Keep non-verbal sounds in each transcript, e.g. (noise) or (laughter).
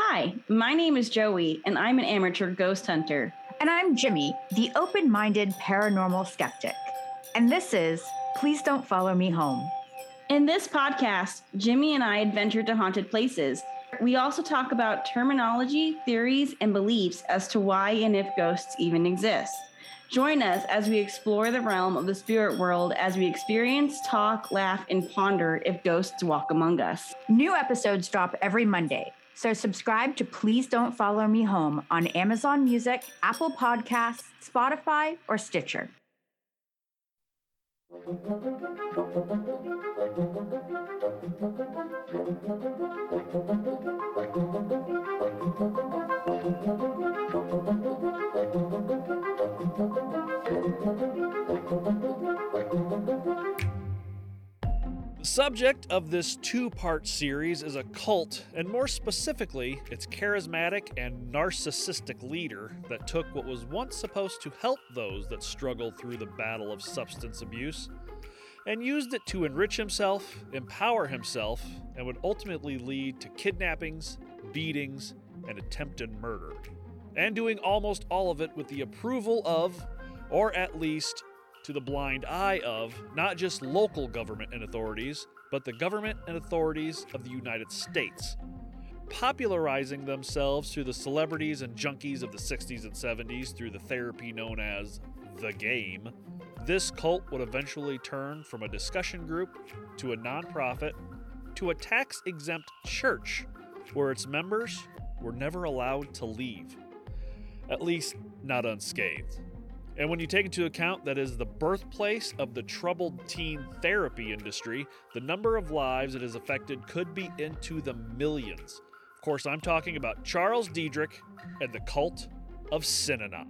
Hi, my name is Joey, and I'm an amateur ghost hunter. And I'm Jimmy, the open minded paranormal skeptic. And this is Please Don't Follow Me Home. In this podcast, Jimmy and I adventure to haunted places. We also talk about terminology, theories, and beliefs as to why and if ghosts even exist. Join us as we explore the realm of the spirit world as we experience, talk, laugh, and ponder if ghosts walk among us. New episodes drop every Monday. So subscribe to Please Don't Follow Me Home on Amazon Music, Apple Podcasts, Spotify, or Stitcher. The subject of this two part series is a cult, and more specifically, its charismatic and narcissistic leader that took what was once supposed to help those that struggled through the battle of substance abuse and used it to enrich himself, empower himself, and would ultimately lead to kidnappings, beatings, and attempted murder. And doing almost all of it with the approval of, or at least to the blind eye of not just local government and authorities, but the government and authorities of the United States. Popularizing themselves through the celebrities and junkies of the 60s and 70s through the therapy known as the game, this cult would eventually turn from a discussion group to a nonprofit to a tax exempt church where its members were never allowed to leave, at least not unscathed. And when you take into account that is the birthplace of the troubled teen therapy industry, the number of lives it has affected could be into the millions. Of course, I'm talking about Charles Dederich and the cult of Synanon.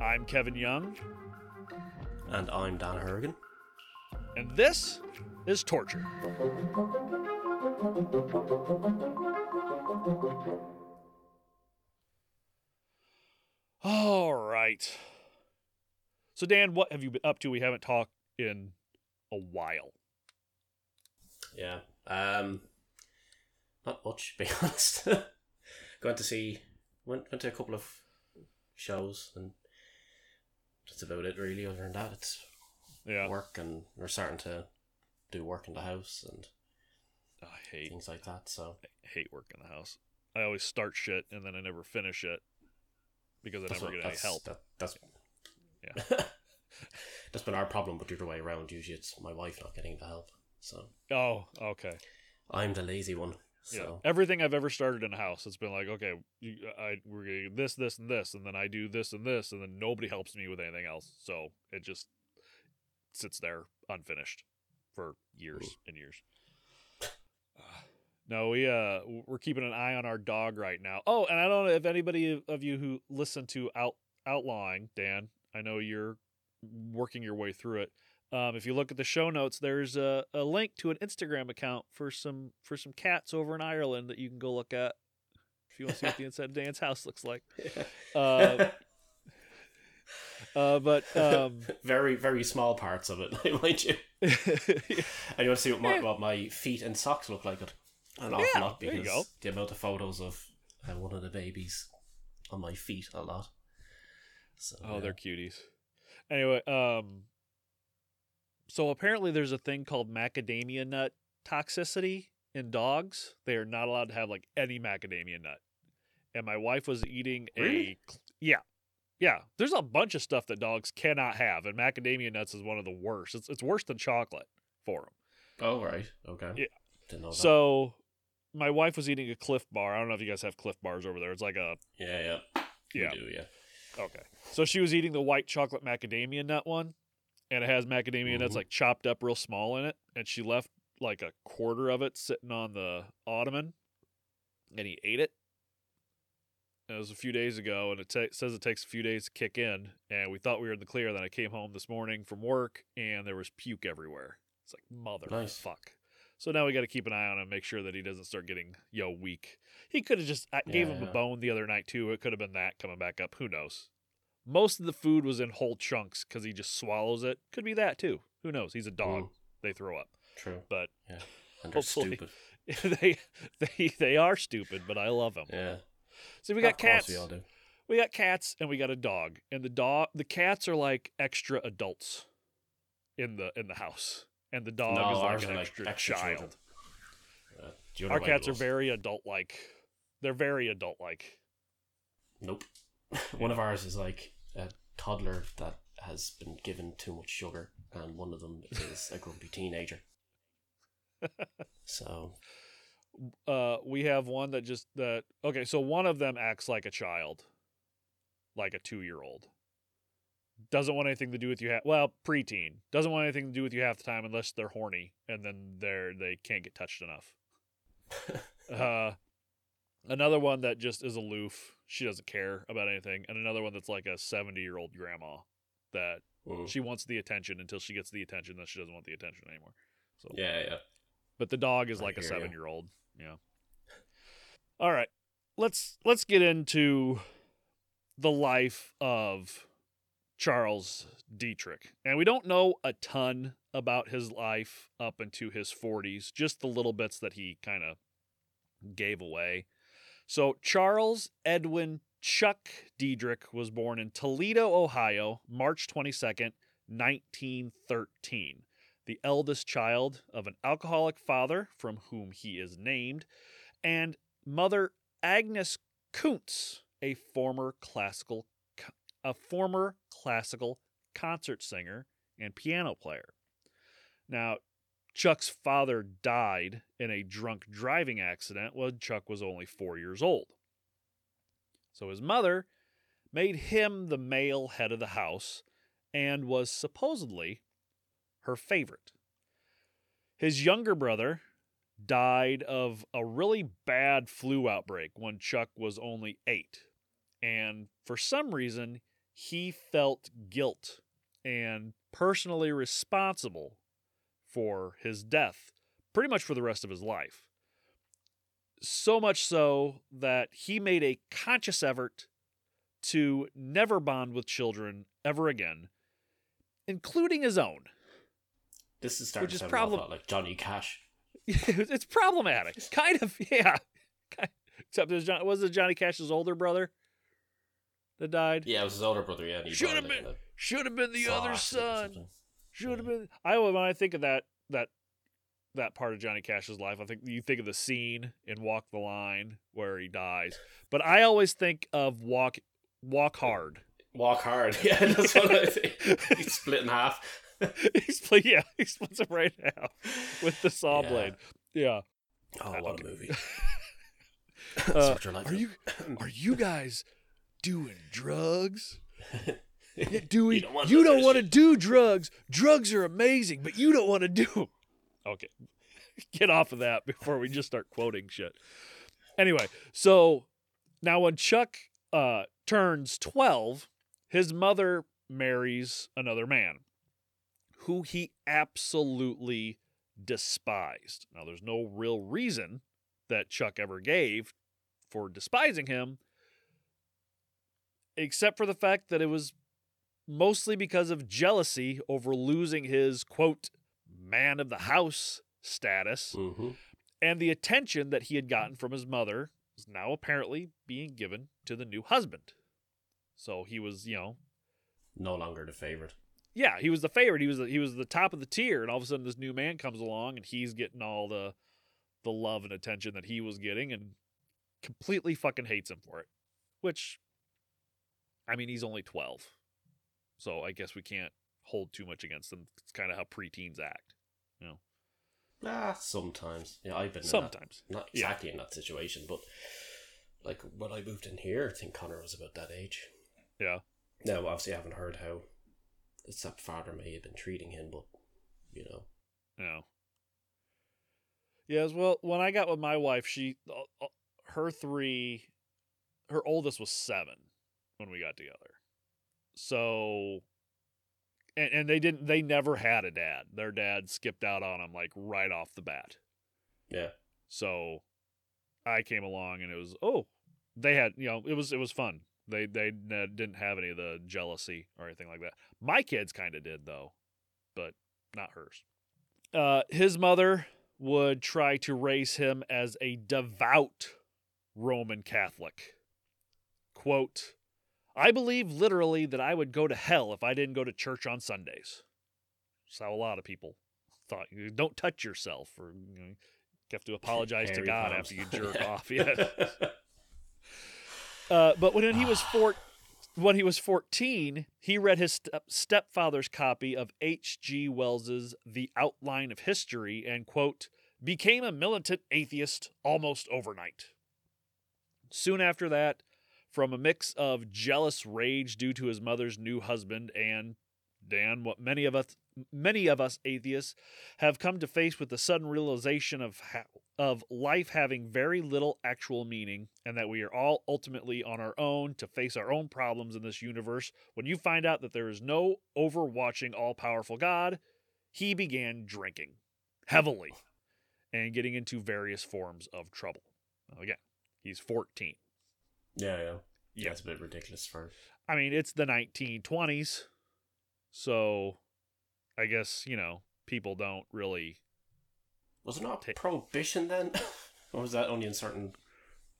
I'm Kevin Young, And I'm Dan Herrigan. and this is Torture. All right. So, Dan, what have you been up to? We haven't talked in a while. Yeah. Um not much, to be (laughs) honest. Going to see went went to a couple of shows and that's about it really. Other than that it's Yeah. work and we're starting to do work in the house and I hate things like that. So I hate work in the house. I always start shit and then I never finish it because I that's never what- get any help. That, that's Yeah. (laughs) that's been our problem, but the other way around. Usually, it's my wife not getting the help. So Oh, okay. I'm the lazy one. Yeah. Everything I've ever started in a house, it's been like, okay, you, I we're getting this, this, and this, and then I do this and this, and then nobody helps me with anything else. So it just sits there unfinished for years hmm. and years. No, we uh we're keeping an eye on our dog right now. Oh, and I don't know if anybody of you who listen to out outlawing, Dan, I know you're working your way through it. Um, if you look at the show notes, there's a, a link to an Instagram account for some for some cats over in Ireland that you can go look at if you want to see what the (laughs) inside of Dan's house looks like. Uh, (laughs) uh, but um, (laughs) very very small parts of it, mind you. yeah, And you want to see what my, what my feet and socks look like an awful Yeah, lot because the amount of photos of uh, one of the babies on my feet a lot. So, oh, yeah. they're cuties. Anyway, um, so apparently there's a thing called macadamia nut toxicity in dogs. They are not allowed to have like any macadamia nut. And my wife was eating Really? a yeah. Yeah, there's a bunch of stuff that dogs cannot have, and macadamia nuts is one of the worst. It's, it's worse than chocolate for them. Oh right, okay. Yeah. Didn't know that. So, my wife was eating a Clif Bar. I don't know if you guys have Clif Bars over there. It's like a yeah, yeah, yeah. we do, yeah. Okay. So she was eating the white chocolate macadamia nut one, and it has macadamia nuts Mhm. like chopped up real small in it. And she left like a quarter of it sitting on the ottoman, and he ate it. And it was a few days ago, and it ta- says it takes a few days to kick in. And we thought we were in the clear. Then I came home this morning from work, and there was puke everywhere. It's like mother Nice. fuck. So now we got to keep an eye on him, make sure that he doesn't start getting yo weak. He could have just I gave Yeah, him a bone the other night too. It could have been that coming back up. Who knows? most of the food was in whole chunks because he just swallows it. Could be that too. Who knows? He's a dog. Mm. They throw up, True. but Yeah. (laughs) They're Hopefully. stupid. (laughs) they they they are stupid. But I love them. Yeah. So we got cats. We all do. We got cats and we got a dog. And the dog the cats are like extra adults in the in the house. And the dog no, is like an extra, like extra child. Uh, Our cats are very adult like. They're very adult like. Nope. (laughs) one of ours is like a toddler that has been given too much sugar, and one of them is a grumpy (laughs) teenager. (laughs) so Uh we have one that just that okay, so one of them acts like a child. Like a two year old. Doesn't want anything to do with you ha- well, preteen. Doesn't want anything to do with you half the time unless they're horny and then they're they can't get touched enough. (laughs) Uh, another one that just is aloof. She doesn't care about anything, and another one that's like a seventy-year-old grandma that mm, she wants the attention until she gets the attention, then she doesn't want the attention anymore. So, yeah, yeah. but the dog is I like a seven-year-old. Yeah. All right, let's let's get into the life of Charles Dederich, and we don't know a ton about his life up into his 40s, just the little bits that he kind of gave away. So, Charles Edwin Chuck Dederich was born in Toledo, Ohio, March 22nd, 1913. The eldest child of an alcoholic father from whom he is named, and mother Agnes Kuntz, a former classical a former classical concert singer and piano player. Now, Chuck's father died in a drunk driving accident when Chuck was only four years old. So his mother made him the male head of the house and was supposedly her favorite. His younger brother died of a really bad flu outbreak when Chuck was only eight. And for some reason, he felt guilt and personally responsible for his death pretty much for the rest of his life. So much so that he made a conscious effort to never bond with children ever again, including his own. This is starting Which to is sound problem- a lot like Johnny Cash. (laughs) it's problematic. Kind of, (laughs) yeah. Except there's John, was it Johnny Cash's older brother that died? Yeah, it was his older brother. Yeah, he Should have been should have been the other son. Should have Yeah. been. I when I think of that that that part of Johnny Cash's life, I think you think of the scene in Walk the Line where he dies. But I always think of Walk Walk Hard. Walk hard. (laughs) Yeah, that's what I think. He's (laughs) split in half. he's play, yeah, he splits it right now with the saw Yeah. blade. Yeah. Oh, Uh, what okay. a movie. Uh, (laughs) That's what you're like. are you are you guys doing drugs? (laughs) Dewey, You don't wanna you do don't want to do drugs. Drugs are amazing, but you don't want to do. them. Okay, (laughs) get off of that before we just start quoting shit. Anyway, so now when Chuck uh, turns twelve, his mother marries another man, who he absolutely despised. Now, there's no real reason that Chuck ever gave for despising him, except for the fact that it was mostly because of jealousy over losing his quote man of the house status hmm and the attention that he had gotten from his mother is now apparently being given to the new husband. So he was, you know, No longer the favorite. yeah, he was the favorite. He was the, he was the top of the tier, and all of a sudden this new man comes along, and he's getting all the the love and attention that he was getting, and completely fucking hates him for it. Which, I mean, he's only twelve, so I guess we can't hold too much against him. It's kind of how preteens act, you know. Ah, sometimes. Yeah, I've been in that- Sometimes, not Yeah. exactly in that situation, but like when I moved in here, I think Connor was about that age. yeah. Now, obviously, I haven't heard how the stepfather may have been treating him, but you know, Yeah. Yes, well, when I got with my wife, she, uh, uh, her three, her oldest was seven when we got together. So, and, and they didn't, they never had a dad. Their dad skipped out on them like right off the bat. yeah, So I came along and it was, oh, they had, you know, it was, it was fun They they didn't have any of the jealousy or anything like that. My kids kind of did though, but not hers. Uh, his mother would try to raise him as a devout Roman Catholic. Quote, I believe literally that I would go to hell if I didn't go to church on Sundays. That's how a lot of people thought. You don't touch yourself, or you, know, you have to apologize to God after you jerk (laughs) off. Yeah. Uh, but when he was (sighs) four, when he was fourteen, he read his step- stepfather's copy of H.G. Wells's *The Outline of History* and quote became a militant atheist almost overnight. Soon after that, from a mix of jealous rage due to his mother's new husband and Dan, what many of us many of us atheists have come to face with the sudden realization of ha- of life having very little actual meaning and that we are all ultimately on our own to face our own problems in this universe. When you find out that there is no overwatching all-powerful God, he began drinking heavily and getting into various forms of trouble. Again, he's 14. Yeah, yeah. Yeah. That's a bit ridiculous for. I mean, it's the 1920s. So I guess, you know, people don't really Was it not Ta- prohibition then? (laughs) or was that only in certain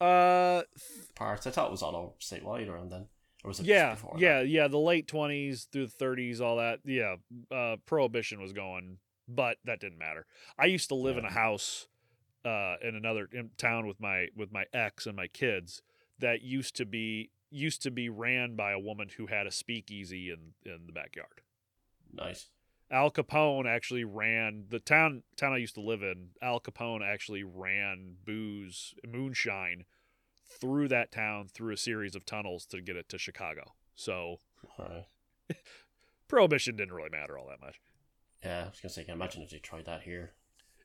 uh parts? I thought it was all statewide around then. Or was it yeah, just before yeah, yeah, the late 20s through the 30s, all that. Yeah, uh prohibition was going, but that didn't matter. I used to live in a house uh in another in town with my with my ex and my kids that used to be used to be ran by a woman who had a speakeasy in in the backyard. Nice. Al Capone actually ran the town town I used to live in. Al Capone actually ran booze, moonshine through that town through a series of tunnels to get it to Chicago. So Alright. (laughs) prohibition didn't really matter all that much. Yeah, I was gonna say, I can imagine if they tried that here.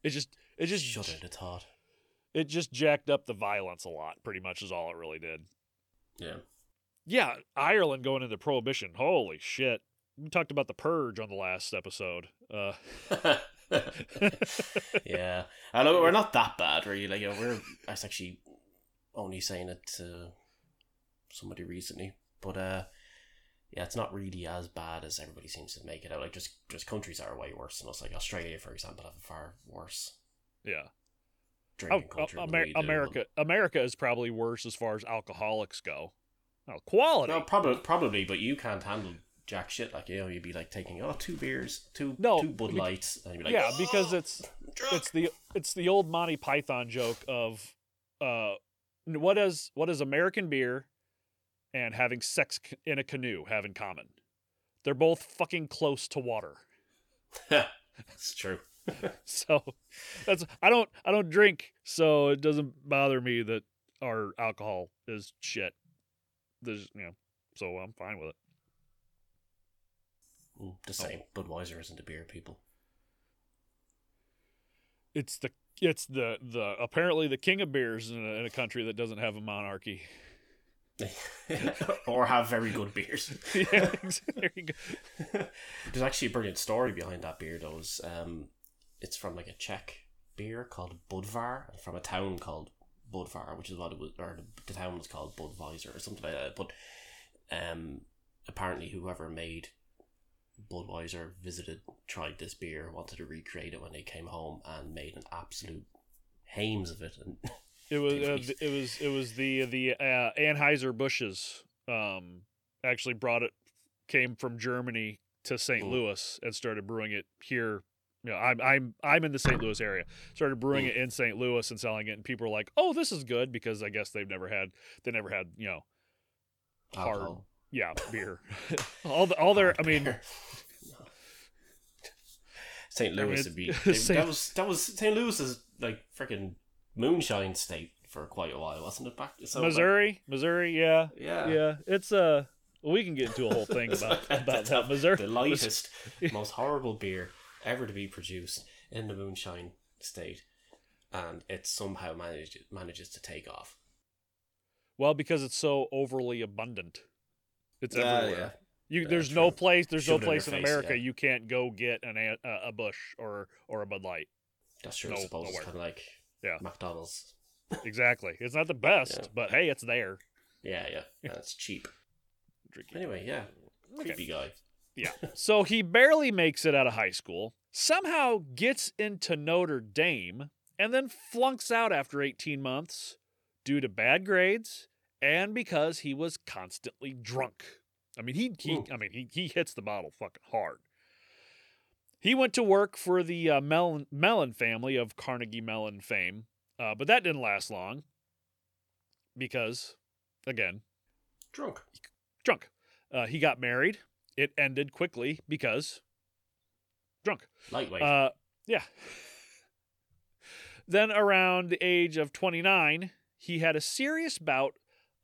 It just it just Shudder the thought. It just jacked up the violence a lot. Pretty much is all it really did. Yeah. Yeah, Ireland going into prohibition. Holy shit. We talked about the purge on the last episode. Uh (laughs) yeah, I know we're not that bad, really. Like, we're. I was actually only saying it to somebody recently, but uh, yeah, it's not really as bad as everybody seems to make it out. Like, just just countries are way worse than us. Like Australia, for example, have a far worse yeah. Oh, drinking oh, culture. Amer- America America is probably worse as far as alcoholics go. Oh, quality. No, probably, probably, but you can't handle jack shit. Like, you know, you'd be like taking oh two beers, two No, two Bud Lights, and you'd be like, yeah, because "Oh, it's drunk." it's the it's the old Monty Python joke of uh what does what does American beer and having sex in a canoe have in common? They're both fucking close to water. (laughs) That's true. (laughs) (laughs) So that's I don't I don't drink, so it doesn't bother me that our alcohol is shit. There's you know, so I'm fine with it. Mm, The same. Budweiser isn't a beer, people. It's the it's the the apparently the king of beers in a, in a country that doesn't have a monarchy. (laughs) or have very good beers. yeah, there you go. There's actually a brilliant story behind that beer, though. is, Um, it's from like a Czech beer called Budvar, and from a town called Budvar, which is what it was, or the town was called Budweiser or something like that. But um, apparently, whoever made Budweiser visited, tried this beer, wanted to recreate it when they came home, and made an absolute hames of it. And It was (laughs) uh, it was it was the the uh, Anheuser Busches um actually brought it came from Germany to St. Mm. Louis and started brewing it here. You know, I'm I'm I'm in the St. Louis area. Started brewing Mm. it in St. Louis and selling it, and people were like, "Oh, this is good," because I guess they've never had they never had you know hard alcohol. yeah beer. (laughs) (laughs) all the all their I mean. St. I mean, Louis it's- would be they- (laughs) that was that was St. Louis is like freaking moonshine state for quite a while, wasn't it? Back so, like, Missouri, Missouri, yeah, yeah, yeah. It's uh, we can get into a whole thing about about that Missouri. the lightest, most horrible beer ever to be produced in the moonshine state, and it somehow manages manages to take off. Well, because it's so overly abundant. It's uh, Yeah, everywhere. yeah. You, Yeah, there's no place. There's Shove no it in place in America yeah. you can't go get an a, a Busch or or a Bud Light. That's true. No, I suppose it's nowhere. kind of like Yeah. McDonald's. Exactly. It's not the best, Yeah. but hey, it's there. Yeah, yeah. That's cheap. Drinking. Anyway, yeah. Okay. Creepy guy. Yeah. (laughs) So he barely makes it out of high school, somehow gets into Notre Dame, and then flunks out after 18 months due to bad grades and because he was constantly drunk. I mean, he, he Ooh. I mean, he, he hits the bottle fucking hard. He went to work for the uh, Mellon, Mellon family of Carnegie Mellon fame, uh, but that didn't last long because, again, Drunk. drunk. Uh, he got married. It ended quickly because drunk. Lightweight. Uh, yeah. then around the age of 29, he had a serious bout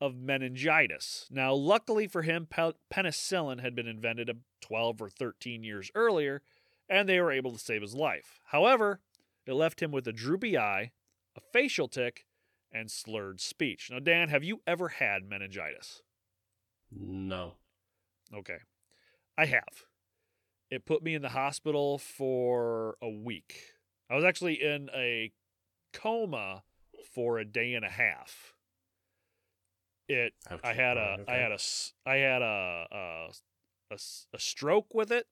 of meningitis. Now, luckily for him, penicillin had been invented 12 or 13 years earlier, and they were able to save his life. However, it left him with a droopy eye, a facial tic, and slurred speech. Now, Dan, have you ever had meningitis? no. Okay. I have. It put me in the hospital for a week. I was actually in a coma for a day and a half. It. I had a Right, I okay. had a I had a a, a a stroke with it.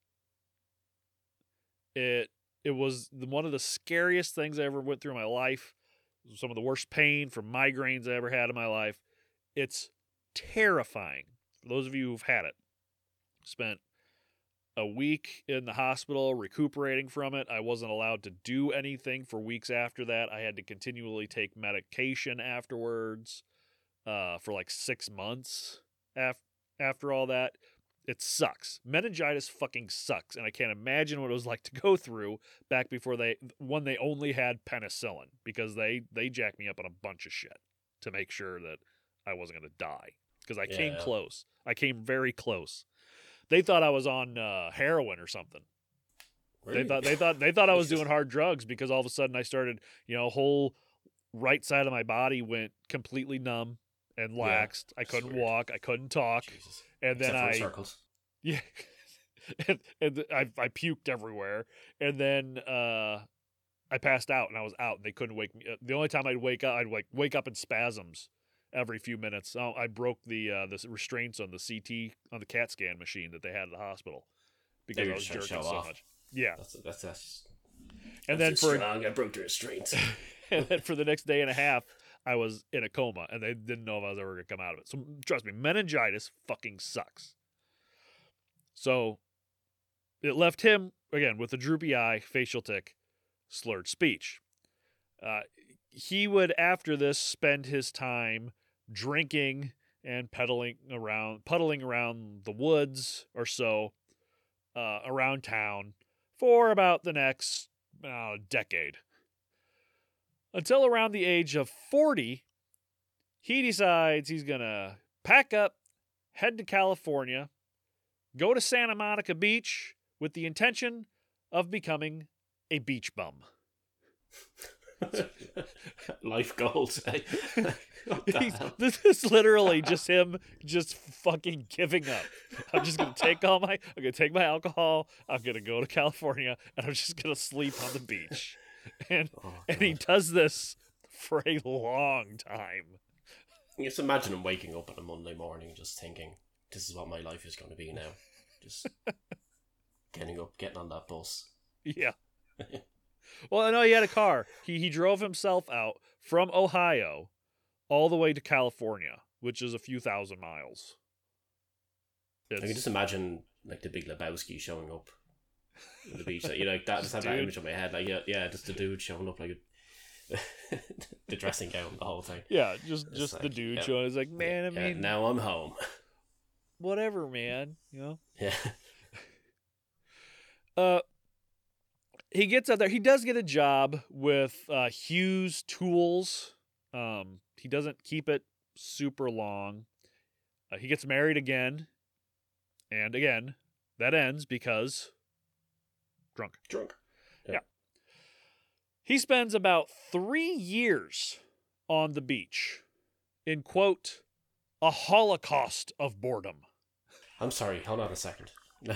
It it was one of the scariest things I ever went through in my life. Some of the worst pain from migraines I ever had in my life. It's terrifying. For those of you who've had it, spent a week in the hospital recuperating from it. I wasn't allowed to do anything for weeks after that. I had to continually take medication afterwards uh, for like six months af- after all that. It sucks. Meningitis fucking sucks, and I can't imagine what it was like to go through back before they when they only had penicillin because they they jacked me up on a bunch of shit to make sure that I wasn't going to die because I came close. I came very close. They thought I was on uh, heroin or something. Really? They thought they thought they thought I (laughs) was doing hard drugs because all of a sudden I started, you know, whole right side of my body went completely numb and Yeah. I couldn't weird. walk. I couldn't talk. Jesus. And then I circles. (laughs) yeah, and, and I I puked everywhere. And then uh, I passed out and I was out. And they couldn't wake me. up. The only time I'd wake up, I'd like wake up in spasms every few minutes. Oh, I broke the uh, the restraints on the CT on the CAT scan machine that they had at the hospital because They I was just trying to jerking so off. much. Yeah, That's that's that's. and that's then for strong. I broke the restraints. (laughs) and then for the next day and a half, I was in a coma, and they didn't know if I was ever gonna come out of it. So trust me, meningitis fucking sucks. So it left him again with a droopy eye, facial tic, slurred speech. Uh, he would after this spend his time drinking and pedaling around, puddling around the woods or so uh, around town for about the next uh, decade until around the age of 40, he decides he's going to pack up, head to California, go to Santa Monica Beach with the intention of becoming a beach bum. (laughs) (laughs) Life goals. eh? This is literally just him just fucking giving up. I'm just gonna take all my I'm gonna take my alcohol, I'm gonna go to California, and I'm just gonna sleep on the beach. And Oh, and he does this for a long time. Just imagine him waking up on a Monday morning just thinking, this is what my life is going to be now. Just (laughs) getting up, getting on that bus. Yeah. (laughs) well, I know he had a car. He he drove himself out from Ohio all the way to California, which is a few thousand miles. I can just imagine like the Big Lebowski showing up on the beach. Like, you know, like that. (laughs) Just have that image on my head. Like, yeah, yeah, just the dude showing up like a, (laughs) the dressing gown, the whole thing. yeah, just It's just the dude yeah. showing. It's like, man, I Yeah, mean, now I'm home. (laughs) whatever, man. You know. Yeah, Uh, he gets out there. He does get a job with uh, Hughes Tools. Um, he doesn't keep it super long. Uh, he gets married again, and again, that ends because drunk. drunk. Yeah. He spends about three years on the beach in quote a holocaust of boredom. I'm sorry. Hold on a second. (laughs)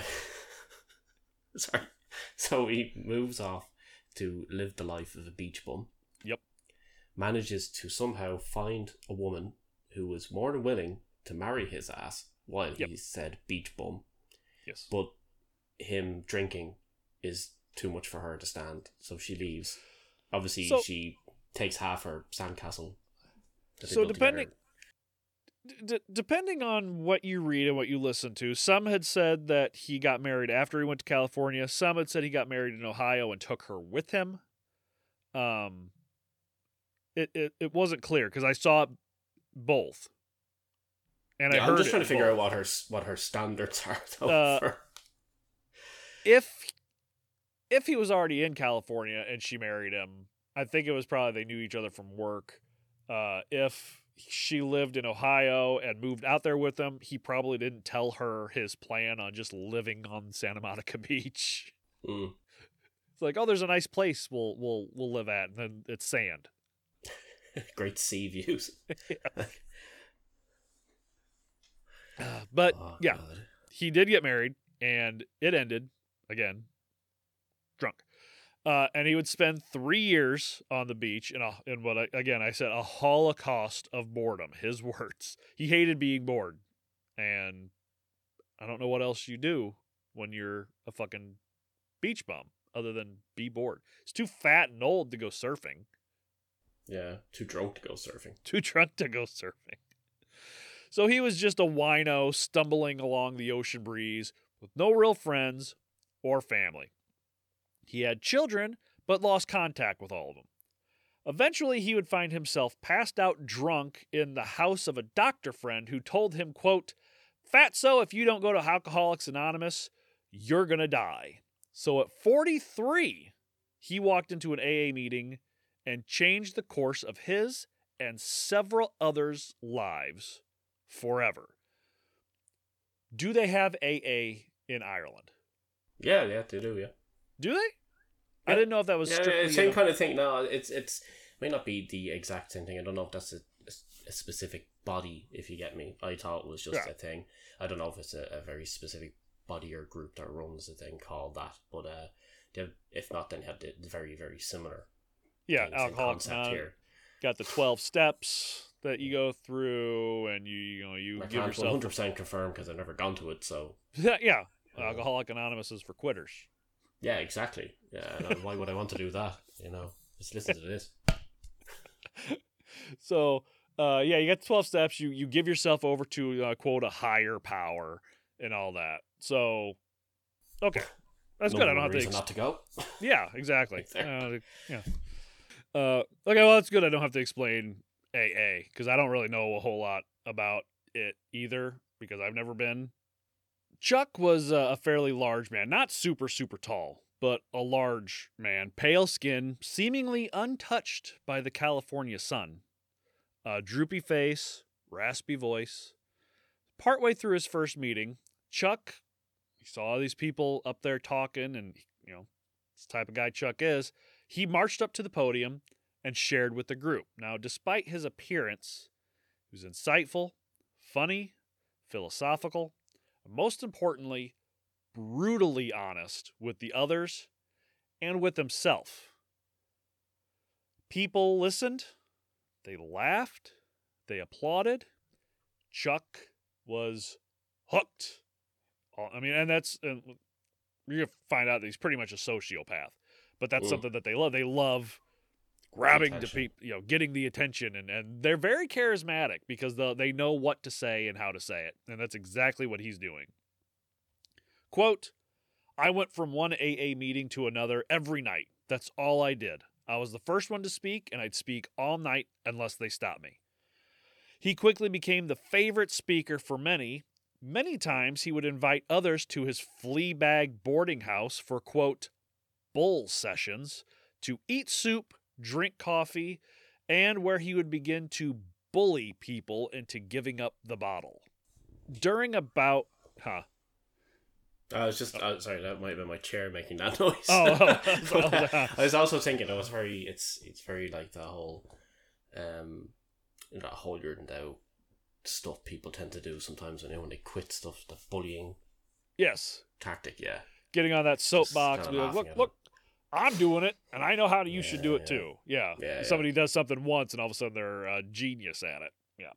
sorry. (laughs) So he moves off to live the life of a beach bum. Yep. Manages to somehow find a woman who was more than willing to marry his ass while Yep. he said beach bum, Yes. but him drinking is too much for her to stand, so she leaves. Obviously, So- she takes half her sandcastle. So depending- together. D- depending on what you read and what you listen to, some had said that he got married after he went to California. Some had said he got married in Ohio and took her with him. Um, it it, it wasn't clear because I saw both, and I Yeah, heard I'm just trying to figure out what her what her standards are. (laughs) Though, Uh, for- if if he was already in California and she married him, I think it was probably they knew each other from work. Uh, if she lived in Ohio and moved out there with him, he probably didn't tell her his plan on just living on Santa Monica (laughs) Beach. Mm. It's like, oh, there's a nice place we'll we'll we'll live at, and then it's sand. (laughs) great sea views. (laughs) Uh, but Oh, yeah, God. he did get married and it ended again uh, and he would spend three years on the beach in, a, in what I, again i said a holocaust of boredom his (laughs) words he hated being bored and i don't know what else you do when you're a fucking beach bum other than be bored he's too fat and old to go surfing Yeah, too drunk to go surfing. (laughs) too drunk to go surfing. So he was just a wino stumbling along the ocean breeze with no real friends or family. He had children, but lost contact with all of them. Eventually, he would find himself passed out drunk in the house of a doctor friend who told him, quote, Fatso, if you don't go to Alcoholics Anonymous, you're going to die. So at 43, he walked into an AA meeting and changed the course of his and several others' lives forever. Do they have AA in Ireland? Yeah, yeah, they do. Yeah, Do they? I didn't know if that was yeah, strictly yeah, same in- kind of thing. No, it's it's may not be the exact same thing. I don't know if that's a, a specific body. If you get me, I thought it was just Yeah. a thing. I don't know if it's a, a very specific body or group that runs a thing called that. But uh, they, if not, then have the very very similar. yeah, Alcoholics concept here. Got the twelve steps that you go through, and you you know you I give yourself hundred percent confirmed because I've never gone to it. So (laughs) yeah. yeah. Uh, Alcoholic Anonymous is for quitters. Yeah, exactly. Yeah, and, why would I want to do that? You know, just listen to this. (laughs) so uh, yeah, you got twelve steps. You you give yourself over to uh, quote a higher power and all that. So okay, that's no good. I don't have to. ex- not to go. Yeah, exactly. (laughs) Uh, yeah. Uh, okay, well, that's good. I don't have to explain AA because I don't really know a whole lot about it either because I've never been. Chuck was a fairly large man, not super, super tall, but a large man, pale skin, seemingly untouched by the California sun. A droopy face, raspy voice. Partway through his first meeting, Chuck he saw these people up there talking, and you know, the type of guy Chuck is. He marched up to the podium and shared with the group. Now, despite his appearance, he was insightful, funny, philosophical, most importantly, brutally honest with the others and with himself. People listened, they laughed, they applauded. Chuck was hooked. Uh, I mean, and that's and you're gonna find out that he's pretty much a sociopath, but that's Ooh. something that they love. They love grabbing the people, you know, getting the attention, and and they're very charismatic because the, they know what to say and how to say it, and that's exactly what he's doing. Quote, I went from one AA meeting to another every night. That's all I did. I was the first one to speak, and I'd speak all night unless they stopped me. He quickly became the favorite speaker for many. Many times he would invite others to his flea bag boarding house for, quote, bull sessions to eat soup, drink coffee, and where he would begin to bully people into giving up the bottle. During about, huh? I was just uh, sorry. That might have been my chair making that (laughs) noise. Oh, uh, oh, (laughs) I was also thinking it was very. It's it's very like the whole, um, you know, that than thou stuff people tend to do sometimes when they when they quit stuff. The bullying Yes, tactic. Yeah. getting on that soapbox, kinda be like, look, look, I'm doing it, and I know how to, you should do it yeah. too. Yeah. Yeah, yeah. Somebody does something once, and all of a sudden they're a genius at it. Yeah.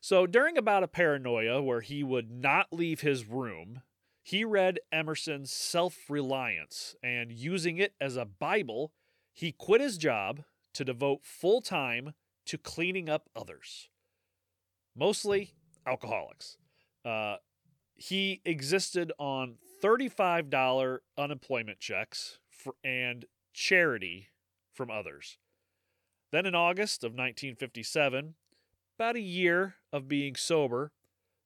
So during about a paranoia where he would not leave his room, he read Emerson's Self Reliance, and using it as a Bible, he quit his job to devote full time to cleaning up others, mostly alcoholics. Uh, he existed on $35 unemployment checks and charity from others. Then in August of 1957, about a year of being sober,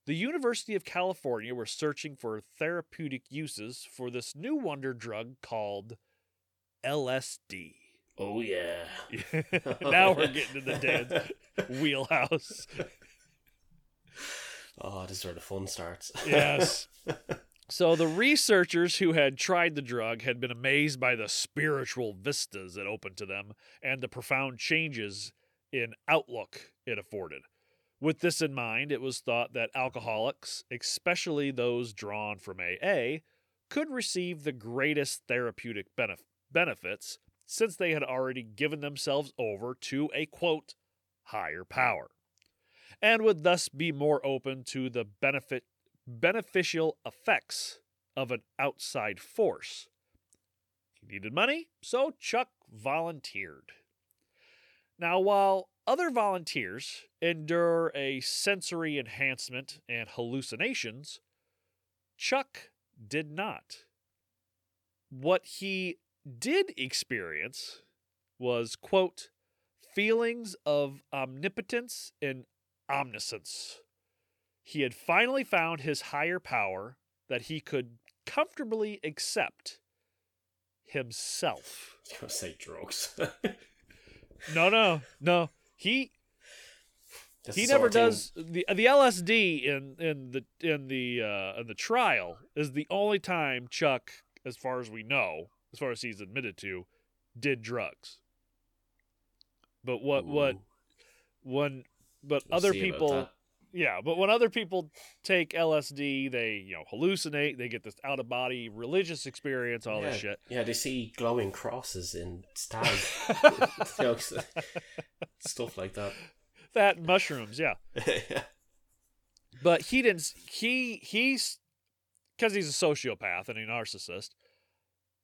the University of California were searching for therapeutic uses for this new wonder drug called LSD. Oh yeah. (laughs) now we're getting to the dead wheelhouse. (laughs) Oh, this is where the fun starts. Yes. (laughs) So the researchers who had tried the drug had been amazed by the spiritual vistas it opened to them and the profound changes in outlook it afforded. With this in mind, it was thought that alcoholics, especially those drawn from AA, could receive the greatest therapeutic benef- benefits since they had already given themselves over to a quote higher power and would thus be more open to the benefit beneficial effects of an outside force. He needed money, so Chuck volunteered. Now, while other volunteers endure a sensory enhancement and hallucinations, Chuck did not. What he did experience was, quote, feelings of omnipotence and omniscience. He had finally found his higher power that he could comfortably accept himself. (laughs) I was say drugs. (laughs) No, no, no. He That's he never does the the LSD in in the in the uh, in the trial is the only time Chuck, as far as we know, as far as he's admitted to, did drugs. But what what Ooh, when but we'll other people. Yeah but when other people take lsd they you know hallucinate they get this out of body religious experience all yeah, this shit. Yeah, they see glowing crosses in stars, You know, stuff like that. that and mushrooms (laughs) yeah. But he didn't he he's because he's a sociopath and a narcissist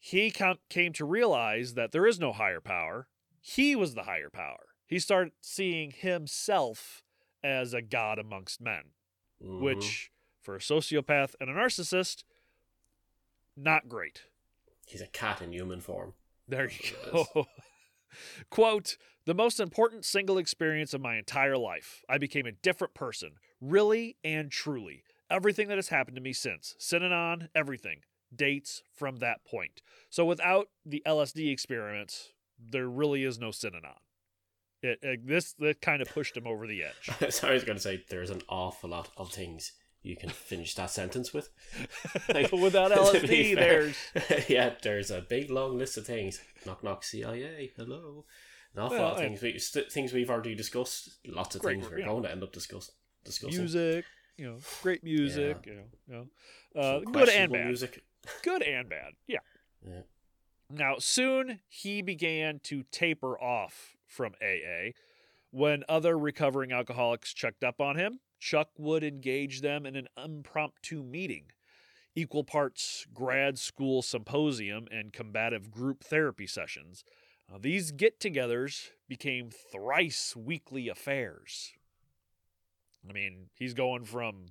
he com- came to realize that there is no higher power. He was the higher power. He started seeing himself as a god amongst men Mhm. which for a sociopath and a narcissist not great he's a cat in human form. There you go. (laughs) Quote, the most important single experience of my entire life. I became a different person, really and truly. Everything that has happened to me since, Synanon, everything, dates from that point. So without the LSD experiments, there really is no Synanon. It, it this that kind of pushed him over the edge. (laughs) Sorry, I was going to say there's an awful lot of things you can finish that sentence with. (laughs) Like, Without (laughs) LSD, there's yeah, there's a big long list of things. Knock knock CIA, hello. An awful Well, lot of I- things we st- things we've already discussed. Lots of Great things we're yeah. going to end up discuss discussing. music, you know, great music, you know, you know, uh, good and bad. music. good and bad. Yeah. Yeah. Now, soon he began to taper off from AA. When other recovering alcoholics checked up on him, Chuck would engage them in an impromptu meeting, equal parts grad school symposium and combative group therapy sessions. Uh, these get togethers became thrice weekly affairs. I mean, he's going from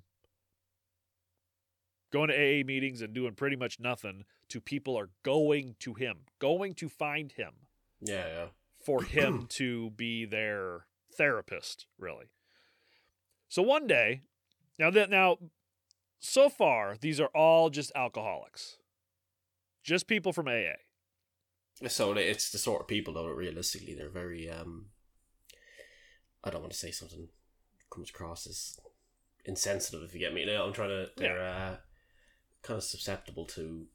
going to AA meetings and doing pretty much nothing to people are going to him, going to find him Yeah, yeah. For (clears throat) him to be their therapist, really. So one day, now that now so far these are all just alcoholics. Just people from AA. So it's the sort of people though that realistically they're very um I don't want to say something comes across as insensitive if you get me. I'm trying to they're uh kind of susceptible to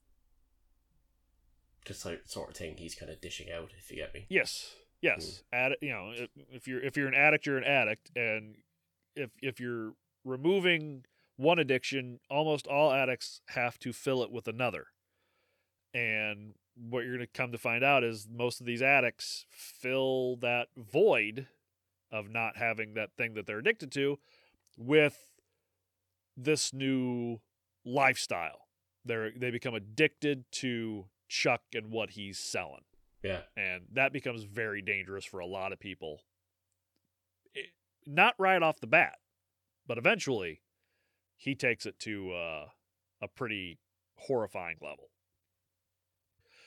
just like sort of thing he's kind of dishing out if you get me. Yes. Yes. Hmm. Ad, you know, if, if you're if you're an addict, you're an addict and if if you're removing one addiction, almost all addicts have to fill it with another. And what you're going to come to find out is most of these addicts fill that void of not having that thing that they're addicted to with this new lifestyle. They they become addicted to Chuck and what he's selling, Yeah. and that becomes very dangerous for a lot of people. It- not right off the bat, but eventually, he takes it to uh, a pretty horrifying level.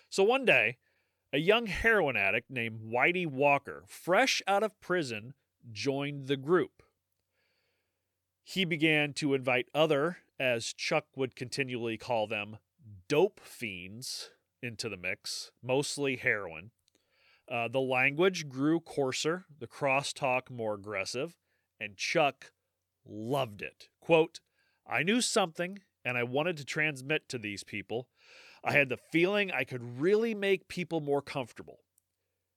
So one day, a young heroin addict named Whitey Walker, fresh out of prison, joined the group. He began to invite other, as Chuck would continually call them, dope fiends into the mix, mostly heroin. Uh, the language grew coarser, the crosstalk more aggressive, and Chuck loved it. Quote, I knew something and I wanted to transmit to these people. I had the feeling I could really make people more comfortable.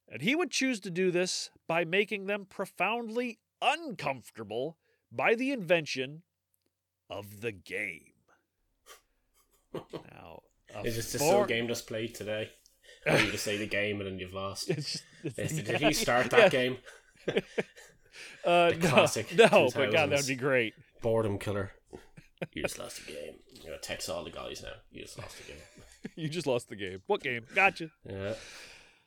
And he would choose to do this by making them profoundly uncomfortable by the invention of the game. (laughs) Now, Is this just some game just played today? You just say the game and then you've lost. (laughs) It's just, it's, Did he start that yeah, game? (laughs) Uh, The classic no, but God, that'd be great. Boredom killer. You just lost the game. Gonna text all the guys now. You just lost the game. (laughs) You just lost the game. What game? Gotcha. Yeah.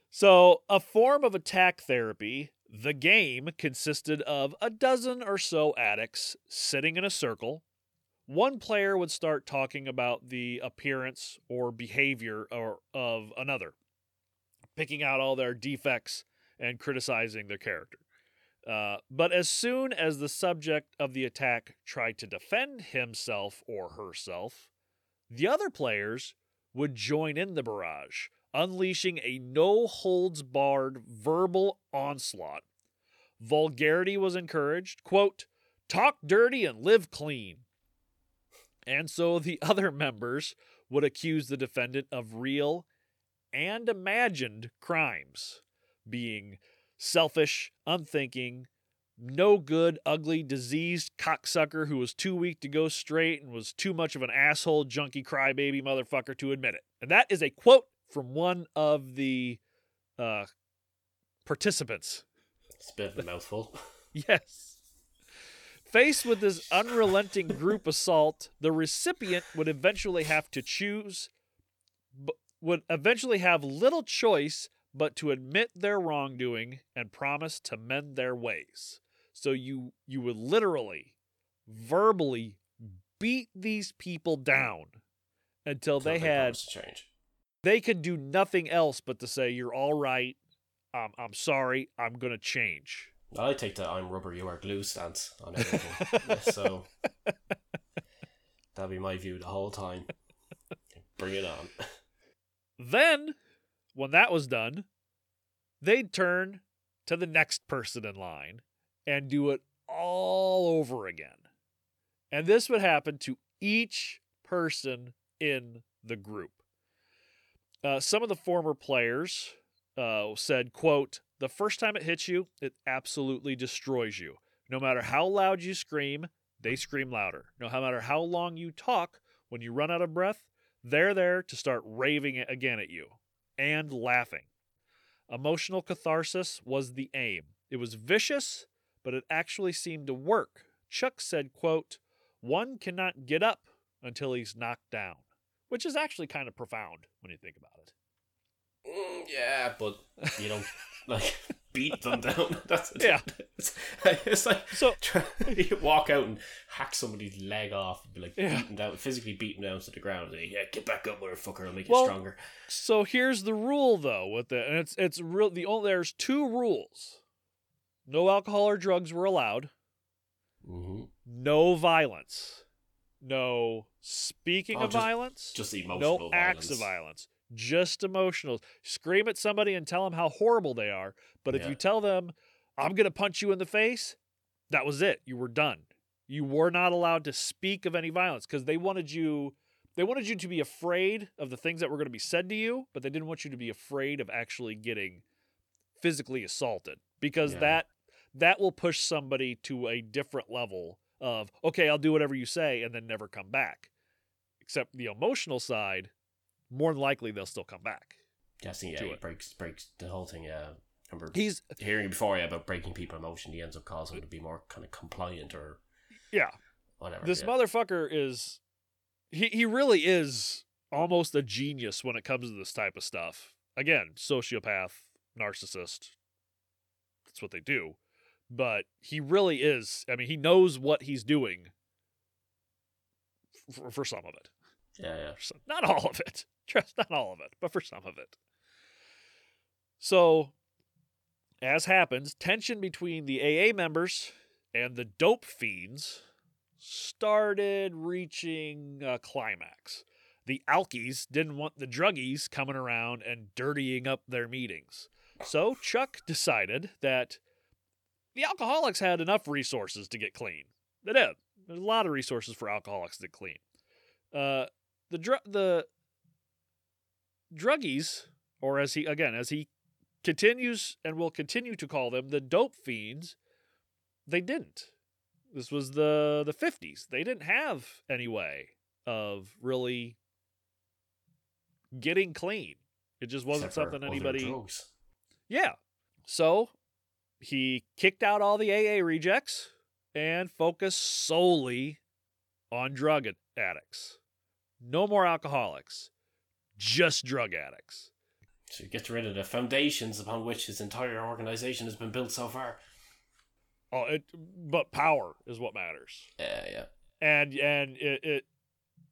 So, a form of attack therapy, the game consisted of a dozen or so addicts sitting in a circle. One player would start talking about the appearance or behavior or, of another, picking out all their defects and criticizing their character. Uh, but as soon as the subject of the attack tried to defend himself or herself, the other players would join in the barrage, unleashing a no holds barred verbal onslaught. Vulgarity was encouraged, quote, talk dirty and live clean. And so the (laughs) other members would accuse the defendant of real and imagined crimes, being selfish, unthinking, no good, ugly, diseased cocksucker who was too weak to go straight and was too much of an asshole, junkie, crybaby motherfucker to admit it. And that is a quote from one of the uh, participants. It's a bit of a mouthful. (laughs) Yes. Faced with this unrelenting group assault, the recipient would eventually have to choose, would eventually have little choice but to admit their wrongdoing and promise to mend their ways. So you you would literally, verbally beat these people down until they had change. they could do nothing else but to say you're all right. Um, I'm sorry. I'm gonna change. I take the I'm rubber, you are glue stance on (laughs) everything. So that'll be my view the whole time. Bring it on. (laughs) Then, when that was done, they'd turn to the next person in line and do it all over again. And this would happen to each person in the group. Uh, some of the former players uh, said, quote, the first time it hits you, it absolutely destroys you. No matter how loud you scream, they scream louder. No matter how long you talk, when you run out of breath, they're there to start raving again at you and laughing. Emotional catharsis was the aim. It was vicious, but it actually seemed to work. Chuck said, quote, one cannot get up until he's knocked down, which is actually kind of profound when you think about it. Mm, yeah, but you don't like (laughs) beat them down. (laughs) That's Yeah. It's, (laughs) it's like So, try, you walk out and hack somebody's leg off and be like Yeah. beating down, physically beating down to the ground. Like, yeah, get back up, motherfucker. I'll make Well- you stronger. so here's the rule though with it, and it's it's real. The only there's two rules: no alcohol or drugs were allowed. hmm No violence. No speaking Oh, of just- violence. Just emotional no violence. acts of violence. Just emotional. Scream at somebody and tell them how horrible they are. But if Yeah. you tell them, I'm going to punch you in the face, that was it. You were done. You were not allowed to speak of any violence because they wanted you. They wanted you to be afraid of the things that were going to be said to you, but they didn't want you to be afraid of actually getting physically assaulted because Yeah. that that will push somebody to a different level of okay, I'll do whatever you say and then never come back. Except the emotional side, more than likely they'll still come back. Guessing, yeah, he it. breaks breaks the whole thing. Yeah, I remember He's hearing before yeah, about breaking people emotion. He ends up causing them to be more kind of compliant or Yeah. Whatever. This yeah. motherfucker is he he really is almost a genius when it comes to this type of stuff. Again, sociopath, narcissist. That's what they do. But he really is. I mean, he knows what he's doing for, for some of it. Yeah, yeah. Not all of it. Trust not all of it, but for some of it. So, as happens, tension between the AA members and the dope fiends started reaching a climax. The alkies didn't want the druggies coming around and dirtying up their meetings. So Chuck decided that the alcoholics had enough resources to get clean. They did. There's a lot of resources for alcoholics to clean. Uh, the dr- the druggies, or as he again as he continues and will continue to call them the dope fiends, they didn't. This was the the fifties. They didn't have any way of really getting clean. It just wasn't Except something anybody. Yeah. So he kicked out all the AA rejects and focused solely on drug addicts. No more alcoholics, just drug addicts. So he gets rid of the foundations upon which his entire organization has been built so far. Oh, it, but power is what matters. Yeah, yeah. And and it, it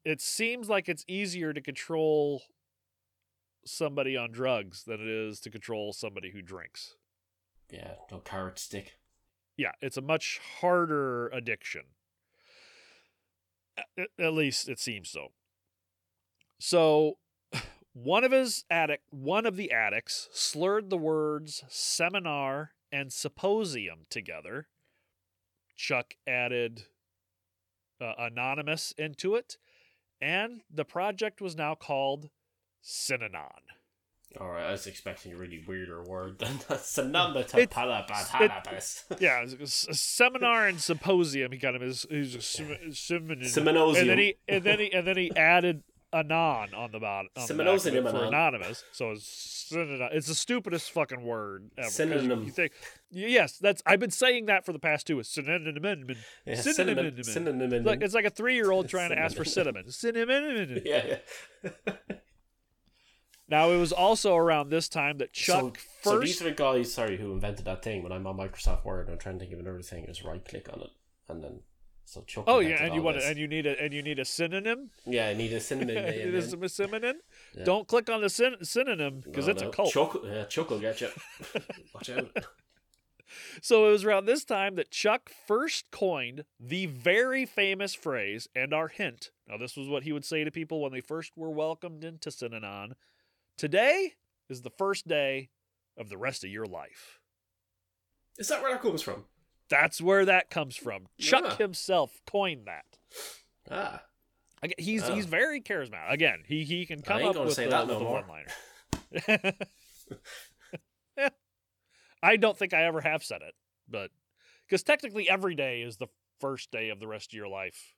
it seems like it's easier to control somebody on drugs than it is to control somebody who drinks. Yeah, no carrot stick. yeah, it's a much harder addiction. At, at least it seems so. So, one of his addict, one of the addicts, slurred the words seminar and symposium together. Chuck added uh, anonymous into it, and the project was now called Synanon. Alright, I was expecting a really weirder word than that. (laughs) Sanamba It- Palabas. (laughs) Yeah, it was a seminar and symposium. He kind of is. He's a synonym. Seminosium. and then he and then he and then he added anon on the bottom on the back of for anonymous. So it's. It's the stupidest fucking word ever. Synonym. You think, yes, that's I've been saying that for the past two. Is synonym. Yeah, Synonym. cinnamon. Cinnamon. Like it's like a three year old trying to ask for cinnamon. Cinnamon. yeah, yeah. Now it was also around this time that Chuck so, so these are the guys, sorry, who invented that thing. When I'm on Microsoft Word, and I'm trying to think of another thing. Is right click on it, and then so Chuck. oh yeah, and you want to, and you need a and you need a synonym. yeah, I need a cinnamon. (laughs) it is a synonym. Yeah. Don't click on the syn- synonym because No, it's no. a cult. Chuck, yeah, Chuck will get you. Watch out. (laughs) So it was around this time that Chuck first coined the very famous phrase and our hint. Now, this was what he would say to people when they first were welcomed into Synanon. Today is the first day of the rest of your life. Is that where that comes from? That's where that comes from. Chuck Yeah. himself coined that. Ah, He's Oh. he's very charismatic. Again, he he can come up with, say the, that no the one-liner. Yeah. (laughs) I don't think I ever have said it, but because technically every day is the first day of the rest of your life.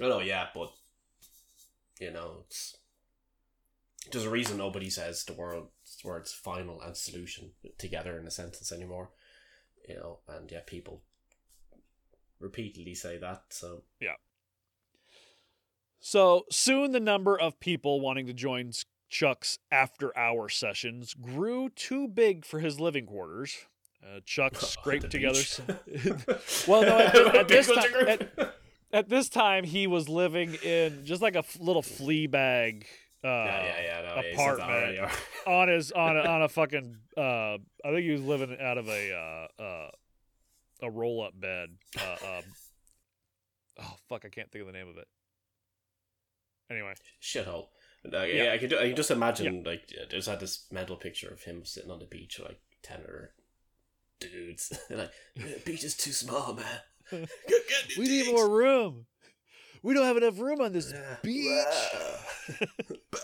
oh no, yeah, but you know, it's there's a reason nobody says the word words final and solution together in a sentence anymore. You know, and yeah, people repeatedly say that. So yeah. So soon the number of people wanting to join Chuck's after hour sessions grew too big for his living quarters. Uh, Chuck (laughs) scraped The together. (laughs) Well, no, at, (laughs) at this time, at, at this time, he was living in just like a f- little flea bag. Uh, yeah, yeah, yeah. No, yeah, he said that apartment. yeah. (laughs) on his on a, on a fucking uh I think he was living out of a uh uh a roll up bed. Uh, um, oh fuck, I can't think of the name of it. Anyway, shithole. Uh, Yeah. yeah. I could I can just imagine like I just had this mental picture of him sitting on the beach with like ten other dudes. (laughs) Like the beach is too small, man. (laughs) Get- get we need more room. We don't have enough room on this Yeah. beach. Wow. Booty.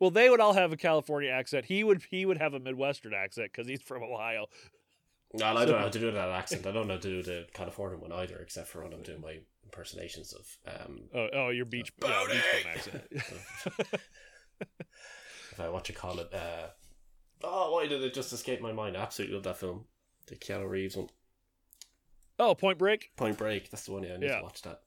Well, they would all have a California accent. He would he would have a Midwestern accent because he's from Ohio. No, I don't know how to do that accent. I don't know how to do the California one either, except for when I'm doing my impersonations of um Oh, oh your beach, yeah, beach bum accent. (laughs) (laughs) if I what you call it, uh oh why did it just escape my mind? I absolutely love that film. The Keanu Reeves one. Oh, Point Break. Point Break. That's the one. Yeah, I need Yeah. to watch that.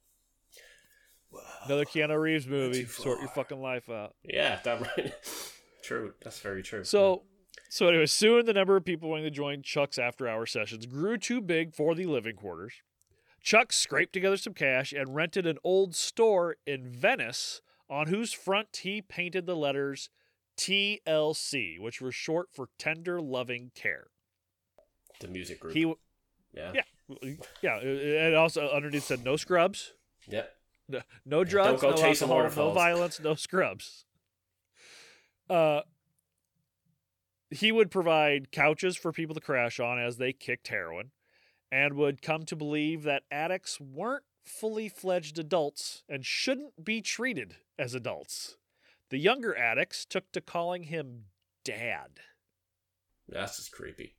Another Keanu Reeves movie. Sort your fucking life out. Yeah, that right. (laughs) true. That's very true. So, so anyway, soon the number of people wanting to join Chuck's after-hour sessions grew too big for the living quarters. Chuck scraped together some cash and rented an old store in Venice, on whose front he painted the letters TLC, which were short for Tender Loving Care. the music group. He, yeah. yeah, yeah, and also underneath said no scrubs, Yeah. No, no drugs, no alcohol, no violence, no scrubs. Uh, he would provide couches for people to crash on as they kicked heroin, and would come to believe that addicts weren't fully fledged adults and shouldn't be treated as adults. The younger addicts took to calling him dad. That's just creepy.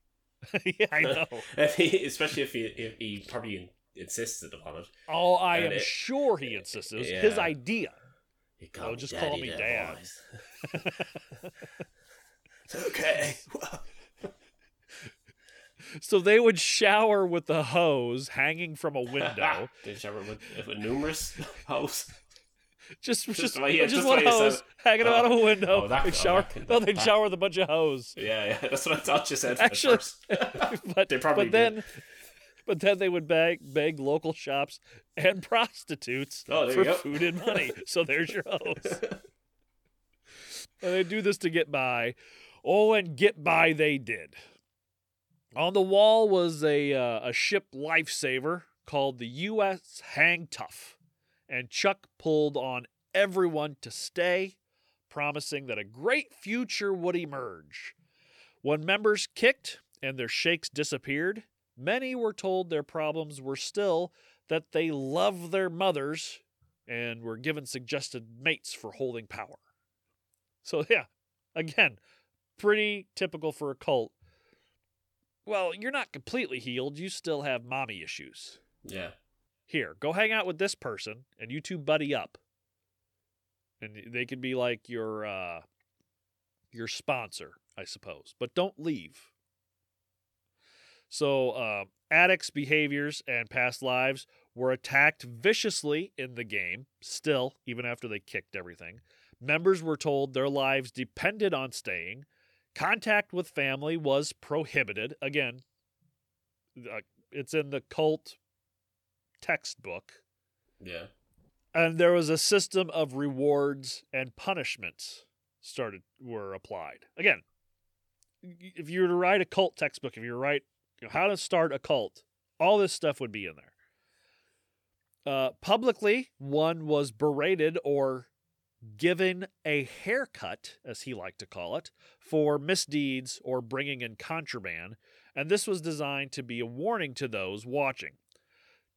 (laughs) yeah, I know. (laughs) If he- Especially if he, if he probably insisted upon it. Oh, I And am it- sure he insisted. It was his idea. He Oh, called just me call me Dad. (laughs) It's okay. (laughs) So they would shower with the hose hanging from a window. (laughs) Did you shower with, with numerous hoes? just just, way you- just, just one way you said hose hanging Oh. out of a oh. window. Oh, that- they'd oh, that no, they'd shower with a bunch of hose. Yeah, yeah. That's what I thought you said Actually, at first. but They probably but then but then they would beg beg local shops and (laughs) prostitutes Oh, for food and money. (laughs) so there's your host. and they do this to get by. Oh, and get by they did. On the wall was a uh, a ship lifesaver called the U.S. Hang Tough, and Chuck pulled on everyone to stay, promising that a great future would emerge. When members kicked and their shakes disappeared, many were told their problems were still that they loved their mothers and were given suggested mates for holding power. So, yeah, again, pretty typical for a cult. Well, you're not completely healed, you still have mommy issues. yeah. Here, go hang out with this person and you two buddy up. And they could be like your uh your sponsor, I suppose. But don't leave. So, uh, addicts' behaviors and past lives were attacked viciously in the game, still, even after they kicked everything. Members were told their lives depended on staying. Contact with family was prohibited. Again, uh, it's in the cult textbook. Yeah. And there was a system of rewards and punishments started were applied. Again, if you were to write a cult textbook, if you were to write you know, how to start a cult, all this stuff would be in there. Uh, publicly, one was berated or given a haircut, as he liked to call it, for misdeeds or bringing in contraband, and this was designed to be a warning to those watching.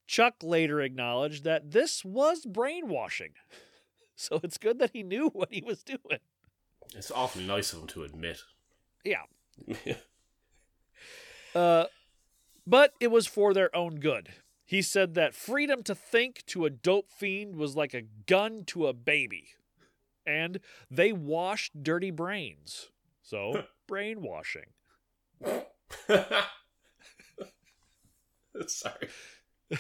Chuck later acknowledged that this was brainwashing. (laughs) So it's good that he knew what he was doing. It's awfully nice of him to admit. Yeah. (laughs) Uh, but it was for their own good. He said that freedom to think to a dope fiend was like a gun to a baby. And they washed dirty brains. So, (laughs) brainwashing. Sorry. (laughs)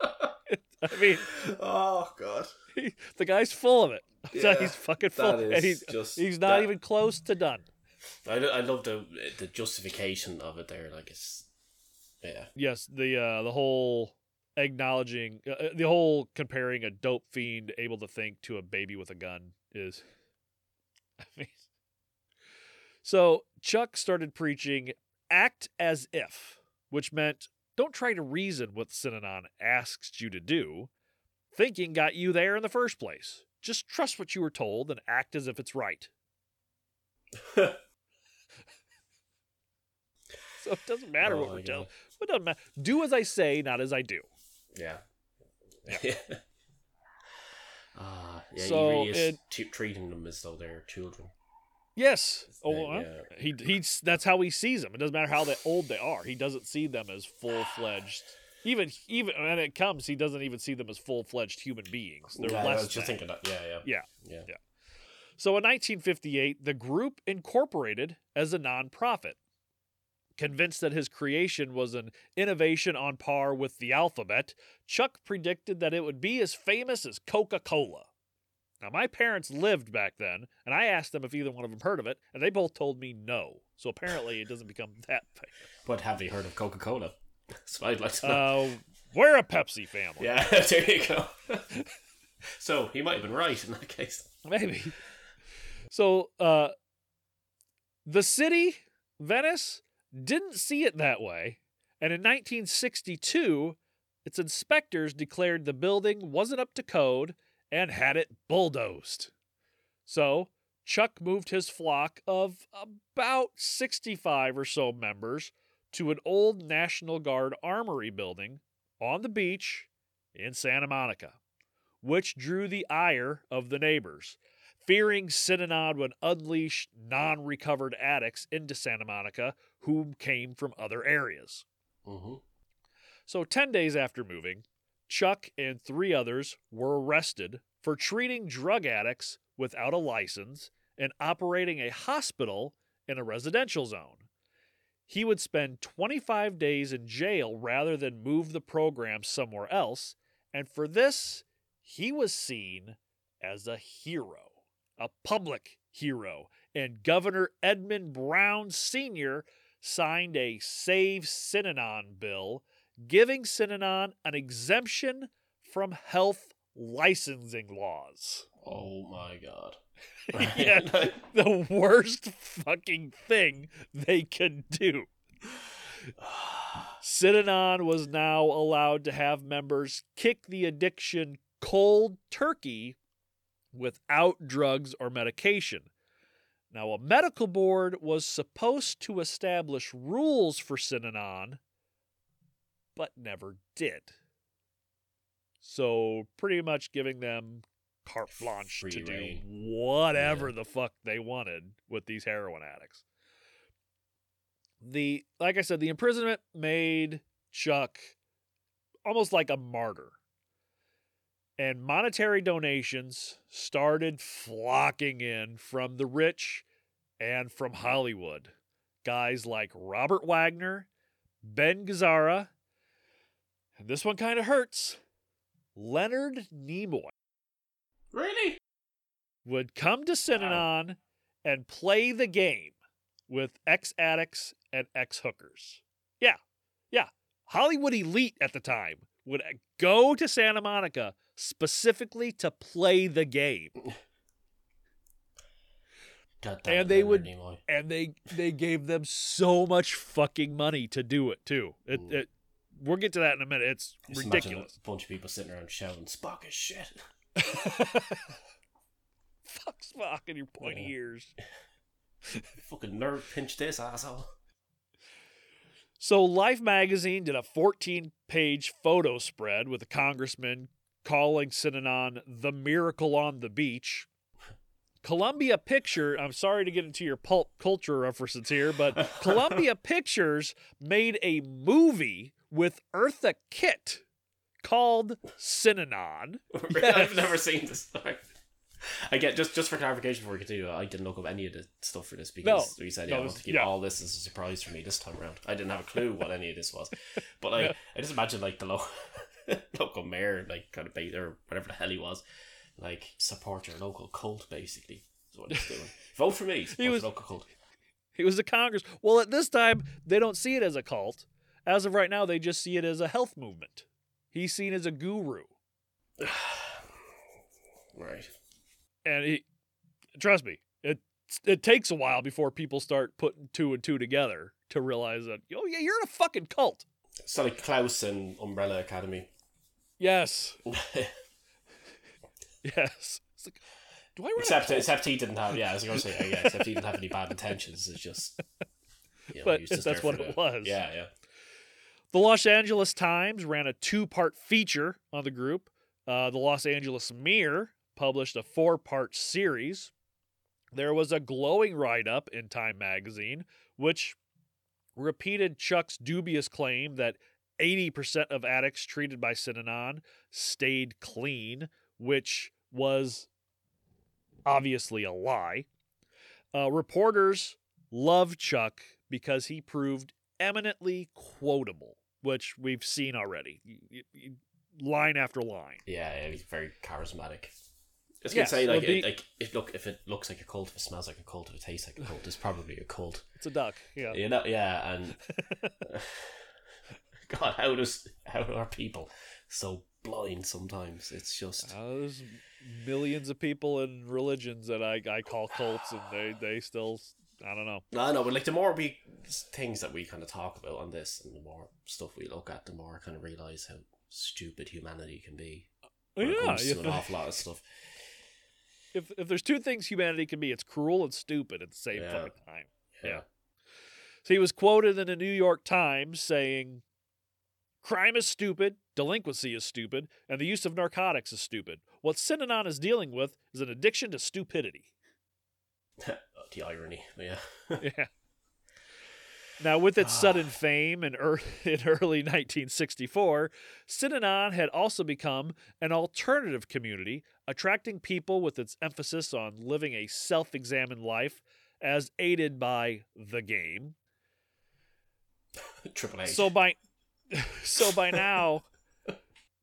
I mean, Oh God. he, the guy's full of it. (laughs) Yeah, he's fucking full. and he's, just he's not that- even close to done. I, I love the the justification of it there. Like it's yeah. Yes, the uh, the whole acknowledging uh, uh, the whole comparing a dope fiend able to think to a baby with a gun is (laughs) I mean So Chuck started preaching act as if, which meant don't try to reason what Synanon asks you to do. Thinking got you there in the first place. Just trust what you were told and act as if it's right. (laughs) So it doesn't matter Oh what we're God. telling. It doesn't matter. Do as I say, not as I do. Yeah. Yeah. (laughs) Ah, yeah. So he really is it- t- treating them as though they're children. Yes. It's Oh, well, yeah. he he's that's how he sees them. It doesn't matter how they, old they are. He doesn't see them as full fledged. Even even when it comes, he doesn't even see them as full fledged human beings. They're yeah, I less. was just thinking that. Yeah, yeah, Yeah. yeah. So in 1958, the group incorporated as a nonprofit. Convinced that his creation was an innovation on par with the alphabet, Chuck predicted that it would be as famous as Coca Cola. Now, my parents lived back then, and I asked them if either one of them heard of it, and they both told me no. So apparently, it doesn't become (laughs) that famous. But have you heard of Coca Cola? (laughs) That's what I'd like to know. Uh, we're a Pepsi family. yeah, (laughs) there you go. so he might have been right in that case. Maybe. So, uh, the city, Venice, didn't see it that way. And in 1962, its inspectors declared the building wasn't up to code and had it bulldozed. So, Chuck moved his flock of about 65 or so members to an old National Guard armory building on the beach in Santa Monica, which drew the ire of the neighbors fearing Synanon would unleash non recovered addicts into Santa Monica who came from other areas. Mm-hmm. So, 10 days after moving, Chuck and three others were arrested for treating drug addicts without a license and operating a hospital in a residential zone. He would spend 25 days in jail rather than move the program somewhere else, and for this, he was seen as a hero a public hero, and Governor Edmund Brown Sr. signed a Save Synanon bill giving Synanon an exemption from health licensing laws. Oh my god. (laughs) yeah, (laughs) the worst fucking thing they could do. (sighs) Synanon was now allowed to have members kick the addiction cold turkey without drugs or medication. Now, a medical board was supposed to establish rules for Synanon, but never did. So, pretty much giving them carte blanche Free to reign. do whatever the fuck they wanted with these heroin addicts. The like I said, the imprisonment made Chuck almost like a martyr and monetary donations started flocking in from the rich and from Hollywood. Guys like Robert Wagner, Ben Gazzara, and this one kind of hurts. Leonard Nimoy Really? would come to Synanon and play the game with ex addicts and ex hookers. Yeah, yeah. Hollywood elite at the time would uh, go to Santa Monica specifically to play the game. And they would- Nimoy. And they they gave them so much fucking money to do it too. It, Mm. it we'll get to that in a minute. It's Just ridiculous. A bunch of people sitting around shouting, Spock is shit. (laughs) Fuck Spock and your pointy Yeah. ears. (laughs) Fucking nerd pinch this asshole. So, Life magazine did a 14 page photo spread with a congressman calling Synanon the miracle on the beach. Columbia Picture, I'm sorry to get into your pulp culture references here, but (laughs) Columbia Pictures made a movie with Eartha Kitt called Synanon. (laughs) I've never seen this. (laughs) Sorry. I get just just for clarification before we continue. I didn't look up any of the stuff for this because we said No, yeah, I want to keep yeah. all this as a surprise for me this time around. I didn't have a clue what any of this was, but like. I just imagine like the lo- (laughs) local mayor, like kind of bait or whatever the hell he was, like support your local cult basically. Is what he's doing. (laughs) Vote for me. Support was- local cult. He was a Congress. Well, at this time, they don't see it as a cult. As of right now, they just see it as a health movement. He's seen as a guru. (sighs) Right. and he, trust me, it it takes a while before people start putting two and two together to realize that oh yeah, you're in a fucking cult. So like Klaus and Umbrella Academy. Yes, (laughs) yes. It's like, do I except a except he didn't have yeah, I was gonna say yeah, except he didn't have any bad intentions. It's just you know, But that's what it the- was. Yeah, yeah. The Los Angeles Times ran a two-part feature on the group. Uh, the Los Angeles Mirror published a four-part series. There was a glowing write-up in Time magazine, which repeated Chuck's dubious claim that 80% of addicts treated by Synanon stayed clean, which was obviously a lie. Uh, reporters loved Chuck because he proved eminently quotable, which we've seen already, line after line. Yeah, yeah, he's very charismatic. I was Yes, gonna say like well, the- it, like if look if it looks like a cult, if it smells like a cult, if it tastes like a cult, it's probably a cult. It's a duck. Yeah. You know, yeah, and (laughs) God, how does how are people so blind sometimes? It's just Uh, there's millions of people in religions that I, I call cults, and they, they still, I don't know. I know, but like the more we things that we kind of talk about on this, and the more stuff we look at, the more I kind of realize how stupid humanity can be. when it yeah, comes to an awful lot of stuff. if, if there's two things humanity can be, it's cruel and stupid at the same Yeah. time. Yeah. So he was quoted in the New York Times saying, Crime is stupid, delinquency is stupid, and the use of narcotics is stupid. What Synanon is dealing with is an addiction to stupidity. (laughs) the irony, yeah. (laughs) yeah. Now, with its Ah. sudden fame in, (laughs) in early 1964, Synanon had also become an alternative community, attracting people with its emphasis on living a self examined life as aided by the game. Triple H. So by (laughs) so by now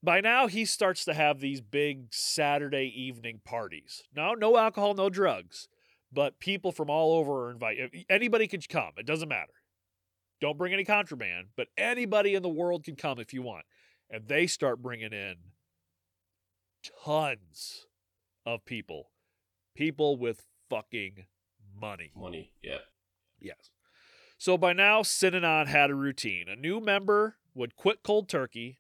by now he starts to have these big Saturday evening parties. No, no alcohol, no drugs, but people from all over are invited. Eh, anybody can come. It doesn't matter. Don't bring any contraband, but anybody in the world can come if you want. And they start bringing in tons of people. People with fucking money. money, yeah. Yes. So by now, Synanon had a routine. A new member would quit cold turkey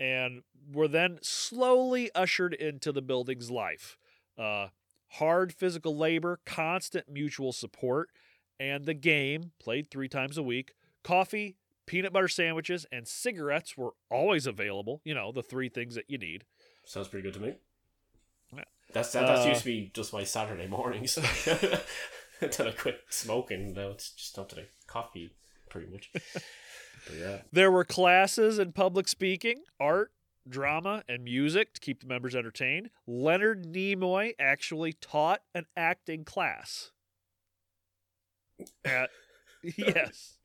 and were then slowly ushered into the building's life. Uh, hard physical labor, constant mutual support, and the game, played three times a week, coffee, peanut butter sandwiches, and cigarettes were always available. You know, the three things that you need. Sounds pretty good to me. Yeah. That's that, that's Uh, used to be just my Saturday mornings. (laughs) (laughs) Until I quit smoking, now it's just not to the coffee, pretty much. (laughs) yeah, There were classes in public speaking, art, drama, and music to keep the members entertained. Leonard Nimoy actually taught an acting class. (laughs) At yes,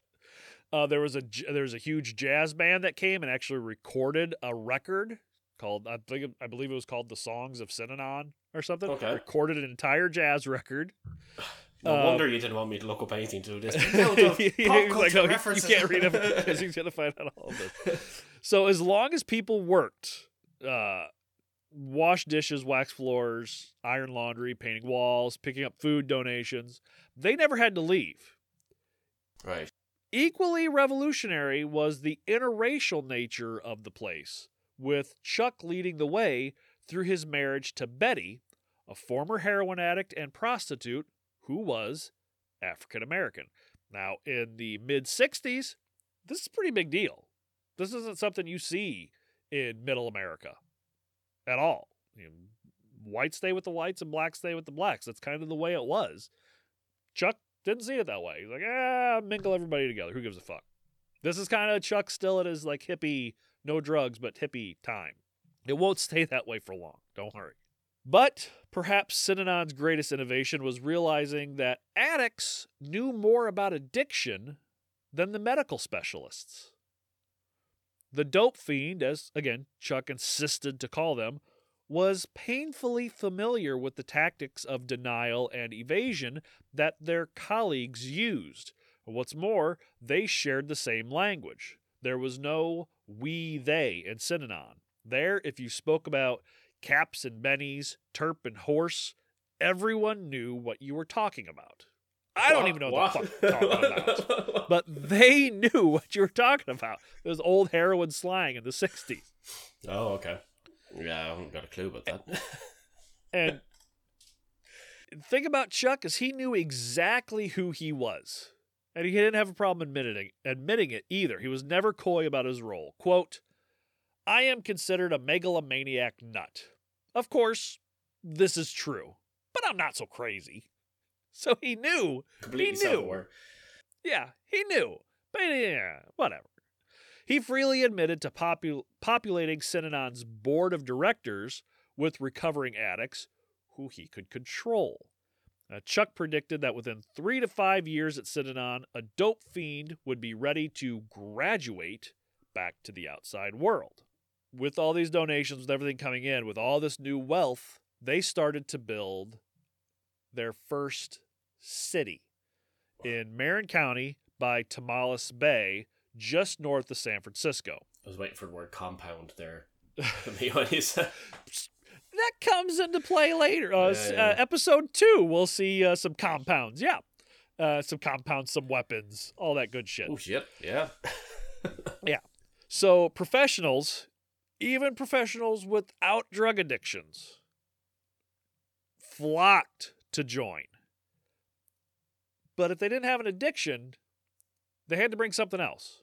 uh, there was a there was a huge jazz band that came and actually recorded a record called I think I believe it was called the Songs of Synanon or something. Okay. Recorded an entire jazz record. (laughs) no Uh, wonder you didn't want me to look up anything to do this. No, the (laughs) pop like, culture "Oh, you- references." you can't read them because (laughs) he's gonna find out all of this. So as long as people worked, uh, wash dishes, wax floors, iron laundry, painting walls, picking up food donations, they never had to leave. right. Equally revolutionary was the interracial nature of the place, with Chuck leading the way through his marriage to Betty, a former heroin addict and prostitute who was African American. Now, in the mid 60s, this is a pretty big deal. This isn't something you see in middle America at all. You know, whites stay with the whites and blacks stay with the blacks. That's kind of the way it was. Chuck didn't see it that way. He's like, ah, mingle everybody together. Who gives a fuck? This is kind of Chuck still at his like hippie, no drugs, but hippie time. It won't (laughs) stay that way for long. Don't worry. But perhaps Synanon's greatest innovation was realizing that addicts knew more about addiction than the medical specialists. The dope fiend, as again Chuck insisted to call them, was painfully familiar with the tactics of denial and evasion that their colleagues used. What's more, they shared the same language. There was no we they in Synanon. There, if you spoke about caps and bennies, terp and horse, everyone knew what you were talking about. I don't even know what, the fuck talking about. (laughs) But they knew what you were talking about. It was old heroin slang in the 60s. oh, okay. Yeah, I haven't got a clue about that. And (laughs) thing about Chuck is he knew exactly who he was. And he didn't have a problem admitting admitting it either. He was never coy about his role. Quote, I am considered a megalomaniac nut. Of course, this is true, but I'm not so crazy. (laughs) So he knew. Completely knew. self-aware. Yeah, he knew. But yeah, whatever. He freely admitted to popul- populating Synanon's board of directors with recovering addicts who he could control. Uh, Chuck predicted that within three to five years at Synanon, a dope fiend would be ready to graduate back to the outside world. With all these donations, with everything coming in, with all this new wealth, they started to build their first city in Marin County by Tomales Bay, just north of San Francisco. I was waiting for the word compound there. (laughs) To be honest. that comes into play later. Uh, Yeah, yeah. Uh, episode two, we'll see uh, some compounds. Yeah. Uh, some compounds, some weapons, all that good shit. oh shit! Yeah. (laughs) yeah. So, professionals, even professionals without drug addictions, flocked to join. But if they didn't have an addiction, they had to bring something else.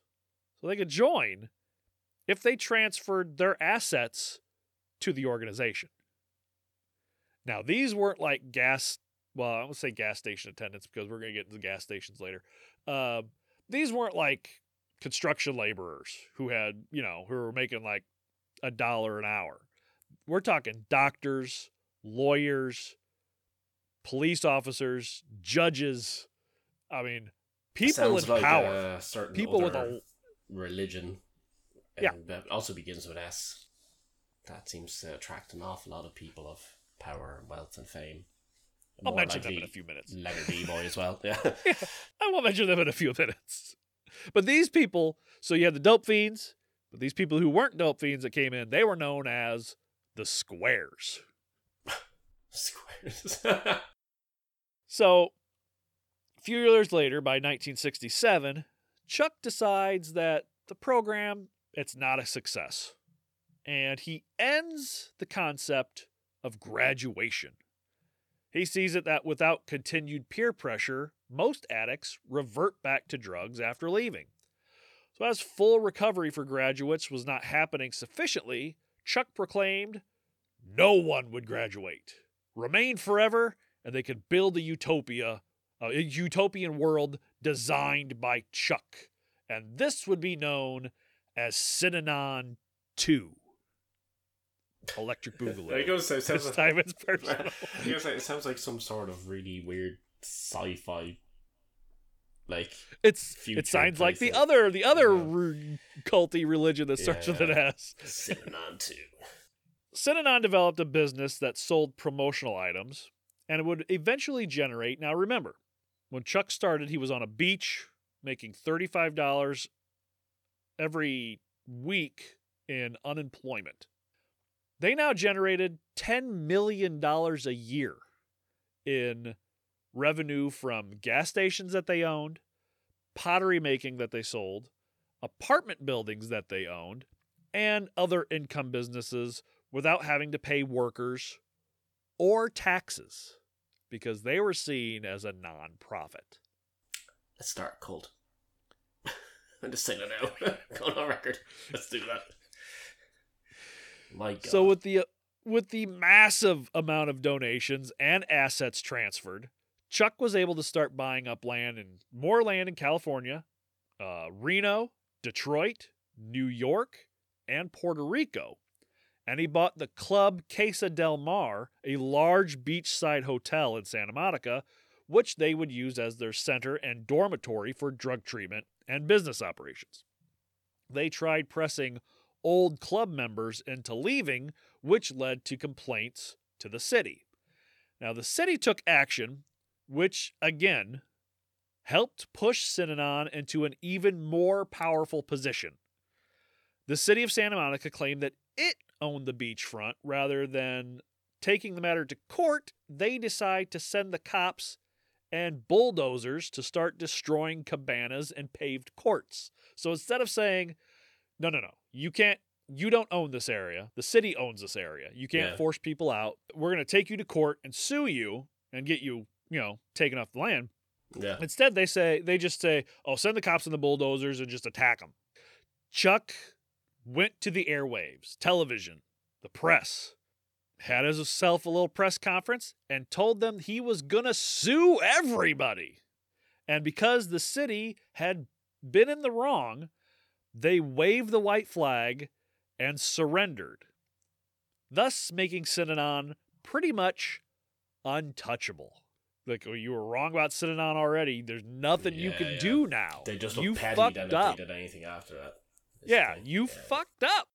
So they could join if they transferred their assets to the organization. Now, these weren't like gas, well, I'm going to say gas station attendants because we're going to get into gas stations later. Uh, these weren't like construction laborers who had, you know, who were making like a dollar an hour. We're talking doctors, lawyers, police officers, judges. I mean, people in like power. Uh, certain people with a religion. Yeah. That also begins with S. That seems to attract an awful lot of people of power, wealth, and fame. I'll More mention them in a few minutes. Letter D boy as well. (laughs) Yeah. I will mention them in a few minutes. But these people, so you have the dope fiends, but these people who weren't dope fiends that came in, they were known as the squares. (laughs) Squares. (laughs) So, a few years later, by 1967, Chuck decides that the program it's not a success, and he ends the concept of graduation. He sees it that without continued peer pressure, most addicts revert back to drugs after leaving. So, as full recovery for graduates was not happening sufficiently, Chuck proclaimed no one would graduate, remain forever, and they could build a utopia, uh, a utopian world designed by Chuck. And this would be known as Synanon 2. Electric I Boogaloo. gotta say, it sounds This like, time it's (laughs) personal. I gotta say, it sounds like some sort of really weird sci-fi, like It's it sounds like the other the other yeah. re- culty religion that starts with an Yeah. S. sitting on two. Synanon developed a business that sold promotional items and it would eventually generate. Now, remember, when Chuck started, he was on a beach making $35 every week in unemployment. They now generated $10 million a year in revenue from gas stations that they owned, pottery making that they sold, apartment buildings that they owned, and other income businesses without having to pay workers or taxes because they were seen as a nonprofit. Let's start cold. (laughs) I'm just saying it now. (laughs) Going on record. Let's do that. My God. So with the with the massive amount of donations and assets transferred, Chuck was able to start buying up land and more land in California, uh, Reno, Detroit, New York, and Puerto Rico. And he bought the Club Casa del Mar, a large beachside hotel in Santa Monica, which they would use as their center and dormitory for drug treatment and business operations. They tried pressing old club members into leaving, which led to complaints to the city. Now, the city took action, which again helped push Synanon into an even more powerful position. The city of Santa Monica claimed that it owned the beachfront rather than taking the matter to court. They decide to send the cops and bulldozers to start destroying cabanas and paved courts. So instead of saying, no, no, no, you can't, you don't own this area. The city owns this area. You can't Yeah. force people out. We're going to take you to court and sue you and get you, you know, taken off the land. yeah. Instead, they say they just say, "Oh, send the cops and the bulldozers and just attack them." Chuck went to the airwaves, television, the press, had himself a little press conference, and told them he was gonna sue everybody. And because the city had been in the wrong, they waved the white flag and surrendered, thus making Synanon pretty much untouchable. Like, oh, you were wrong about sitting on already. There's nothing you can yeah. do now. They just you petty fucked up. they did anything after that. The Yeah, thing. you Yeah. fucked up.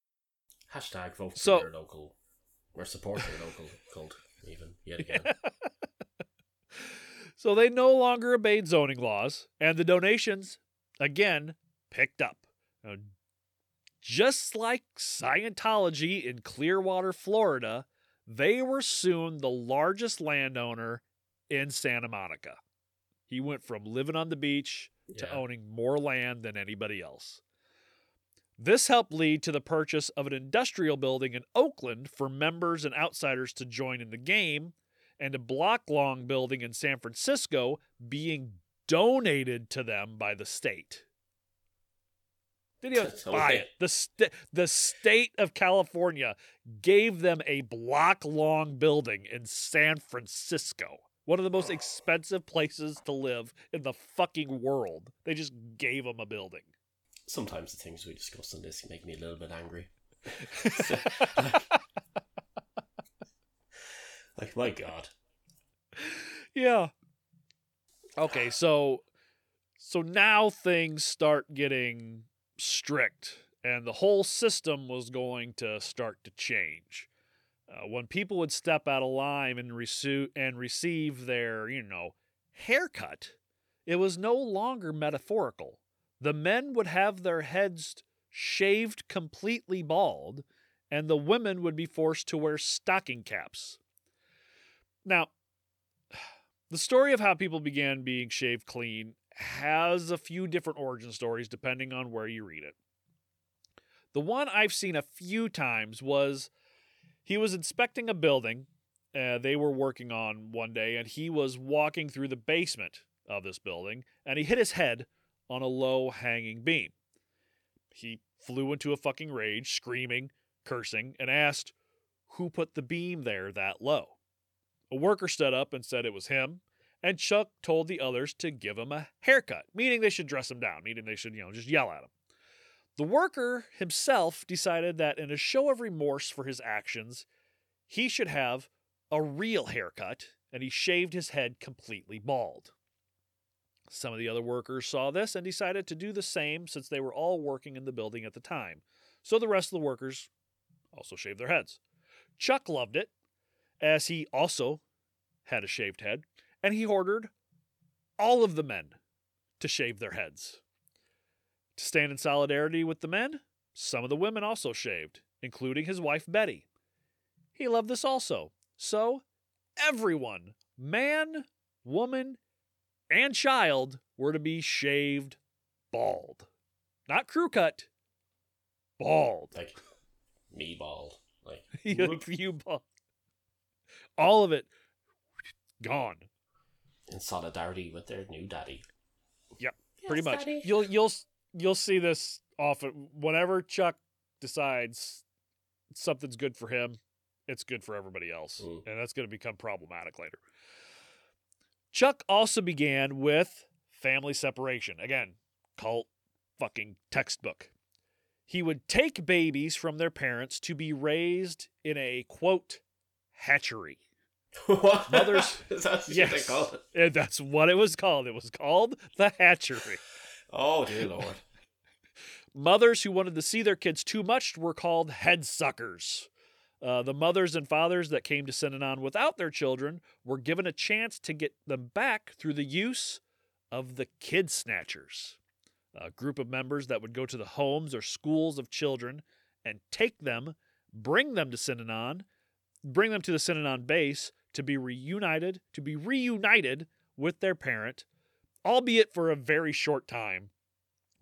Hashtag vote So- for your local. Or support your local (laughs) cult, even, yet again. (laughs) So they no longer obeyed zoning laws, and the donations, again, picked up. Now, just like Scientology in Clearwater, Florida, they were soon the largest landowner in Santa Monica. He went from living on the beach to Yeah. owning more land than anybody else. This helped lead to the purchase of an industrial building in Oakland for members and outsiders to join in the game, and a block long building in San Francisco being donated to them by the state. Didn't buy it. The, sta- the state of California gave them a block long building in San Francisco, one of the most expensive places to live in the fucking world. They just gave them a building. Sometimes the things we discuss on this make me a little bit angry. (laughs) (laughs) like, my god. yeah. Okay, so so now things start getting strict and the whole system was going to start to change. Uh, when people would step out of line and receive and receive their, you know, haircut, it was no longer metaphorical. The men would have their heads shaved completely bald, and the women would be forced to wear stocking caps. Now, the story of how people began being shaved clean has a few different origin stories depending on where you read it. The one I've seen a few times was he was inspecting a building uh, they were working on one day, and he was walking through the basement of this building, and he hit his head on a low hanging beam. He flew into a fucking rage, screaming, cursing, and asked who put the beam there that low. A worker stood up and said it was him, and Chuck told the others to give him a haircut, meaning they should dress him down, meaning they should, you know, just yell at him. The worker himself decided that in a show of remorse for his actions, he should have a real haircut, and he shaved his head completely bald. Some of the other workers saw this and decided to do the same since they were all working in the building at the time. So the rest of the workers also shaved their heads. Chuck loved it, as he also had a shaved head, and he ordered all of the men to shave their heads. To stand in solidarity with the men, some of the women also shaved, including his wife Betty. He loved this also. So, everyone, man, woman, and child, were to be shaved bald. Not crew cut, bald. Like, me bald. Like, (laughs) you, you bald. All of it gone. in solidarity with their new daddy. Yep, pretty much. You'll you'll you'll see this often whenever Chuck decides something's good for him, it's good for everybody else, Mm. and that's going to become problematic later. Chuck also began with family separation. Again, cult fucking textbook. He would take babies from their parents to be raised in a quote hatchery. what? Mothers- (laughs) Is that what Yes. they call it? That's what it was called. It was called the hatchery. Oh, dear lord. (laughs) Mothers who wanted to see their kids too much were called head suckers. Uh, the mothers and fathers that came to Synanon without their children were given a chance to get them back through the use of the kid snatchers, a group of members that would go to the homes or schools of children and take them, bring them to Synanon, bring them to the Synanon base to be reunited, to be reunited with their parent, albeit for a very short time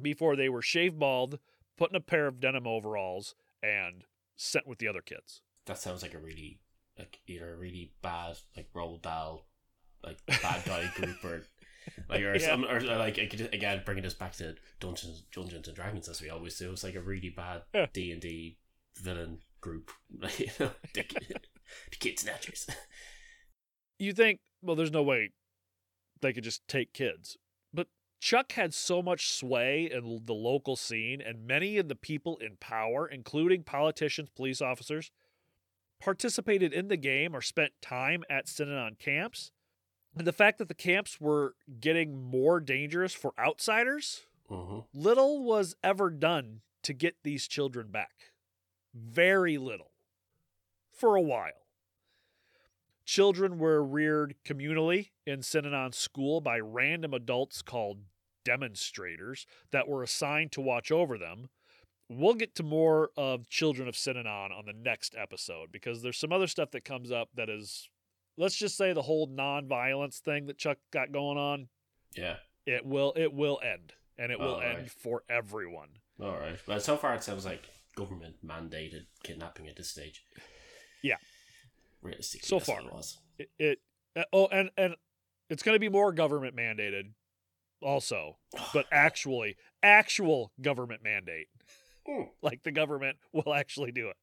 before they were shaved bald, put in a pair of denim overalls, and sent with the other kids. That sounds like a really, like, either a really bad, like, Roald Dahl, like, bad guy (laughs) group or. Like or Yeah. some or like again bringing us back to Dungeons Dungeons and Dragons as we always do. It's like a really bad D and D villain group. (laughs) Like, you know, the, (laughs) the kid snatchers. You think, well, there's no way they could just take kids. But Chuck had so much sway in the local scene, and many of the people in power, including politicians, police officers, participated in the game or spent time at Synanon camps. And the fact that the camps were getting more dangerous for outsiders, Mm-hmm. little was ever done to get these children back. Very little. For a while. Children were reared communally in Synanon school by random adults called demonstrators that were assigned to watch over them. We'll get to more of Children of Synanon on the next episode because there's some other stuff that comes up that is, let's just say, the whole non-violence thing that Chuck got going on. Yeah. It will it will end, and it will end right. for everyone. All right. Well, so far it sounds like government mandated kidnapping at this stage. Yeah. Realistically, So far. it. It, it uh, oh, and and it's going to be more government mandated, also, (sighs) but actually, actual government mandate. Mm. (laughs) like the government will actually do it.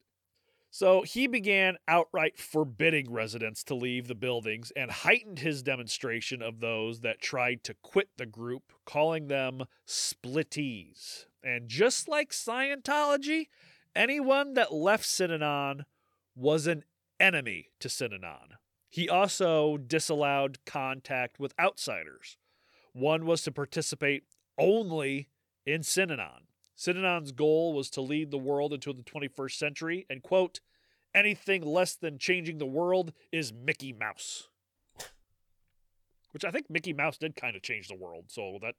So he began outright forbidding residents to leave the buildings and heightened his demonstration of those that tried to quit the group, calling them splittees. And just like Scientology, anyone that left Synanon was an enemy to Synanon. He also disallowed contact with outsiders. One was to participate only in Synanon. Synanon's goal was to lead the world into the 21st century, and quote, anything less than changing the world is Mickey Mouse. Which I think Mickey Mouse did kind of change the world, so that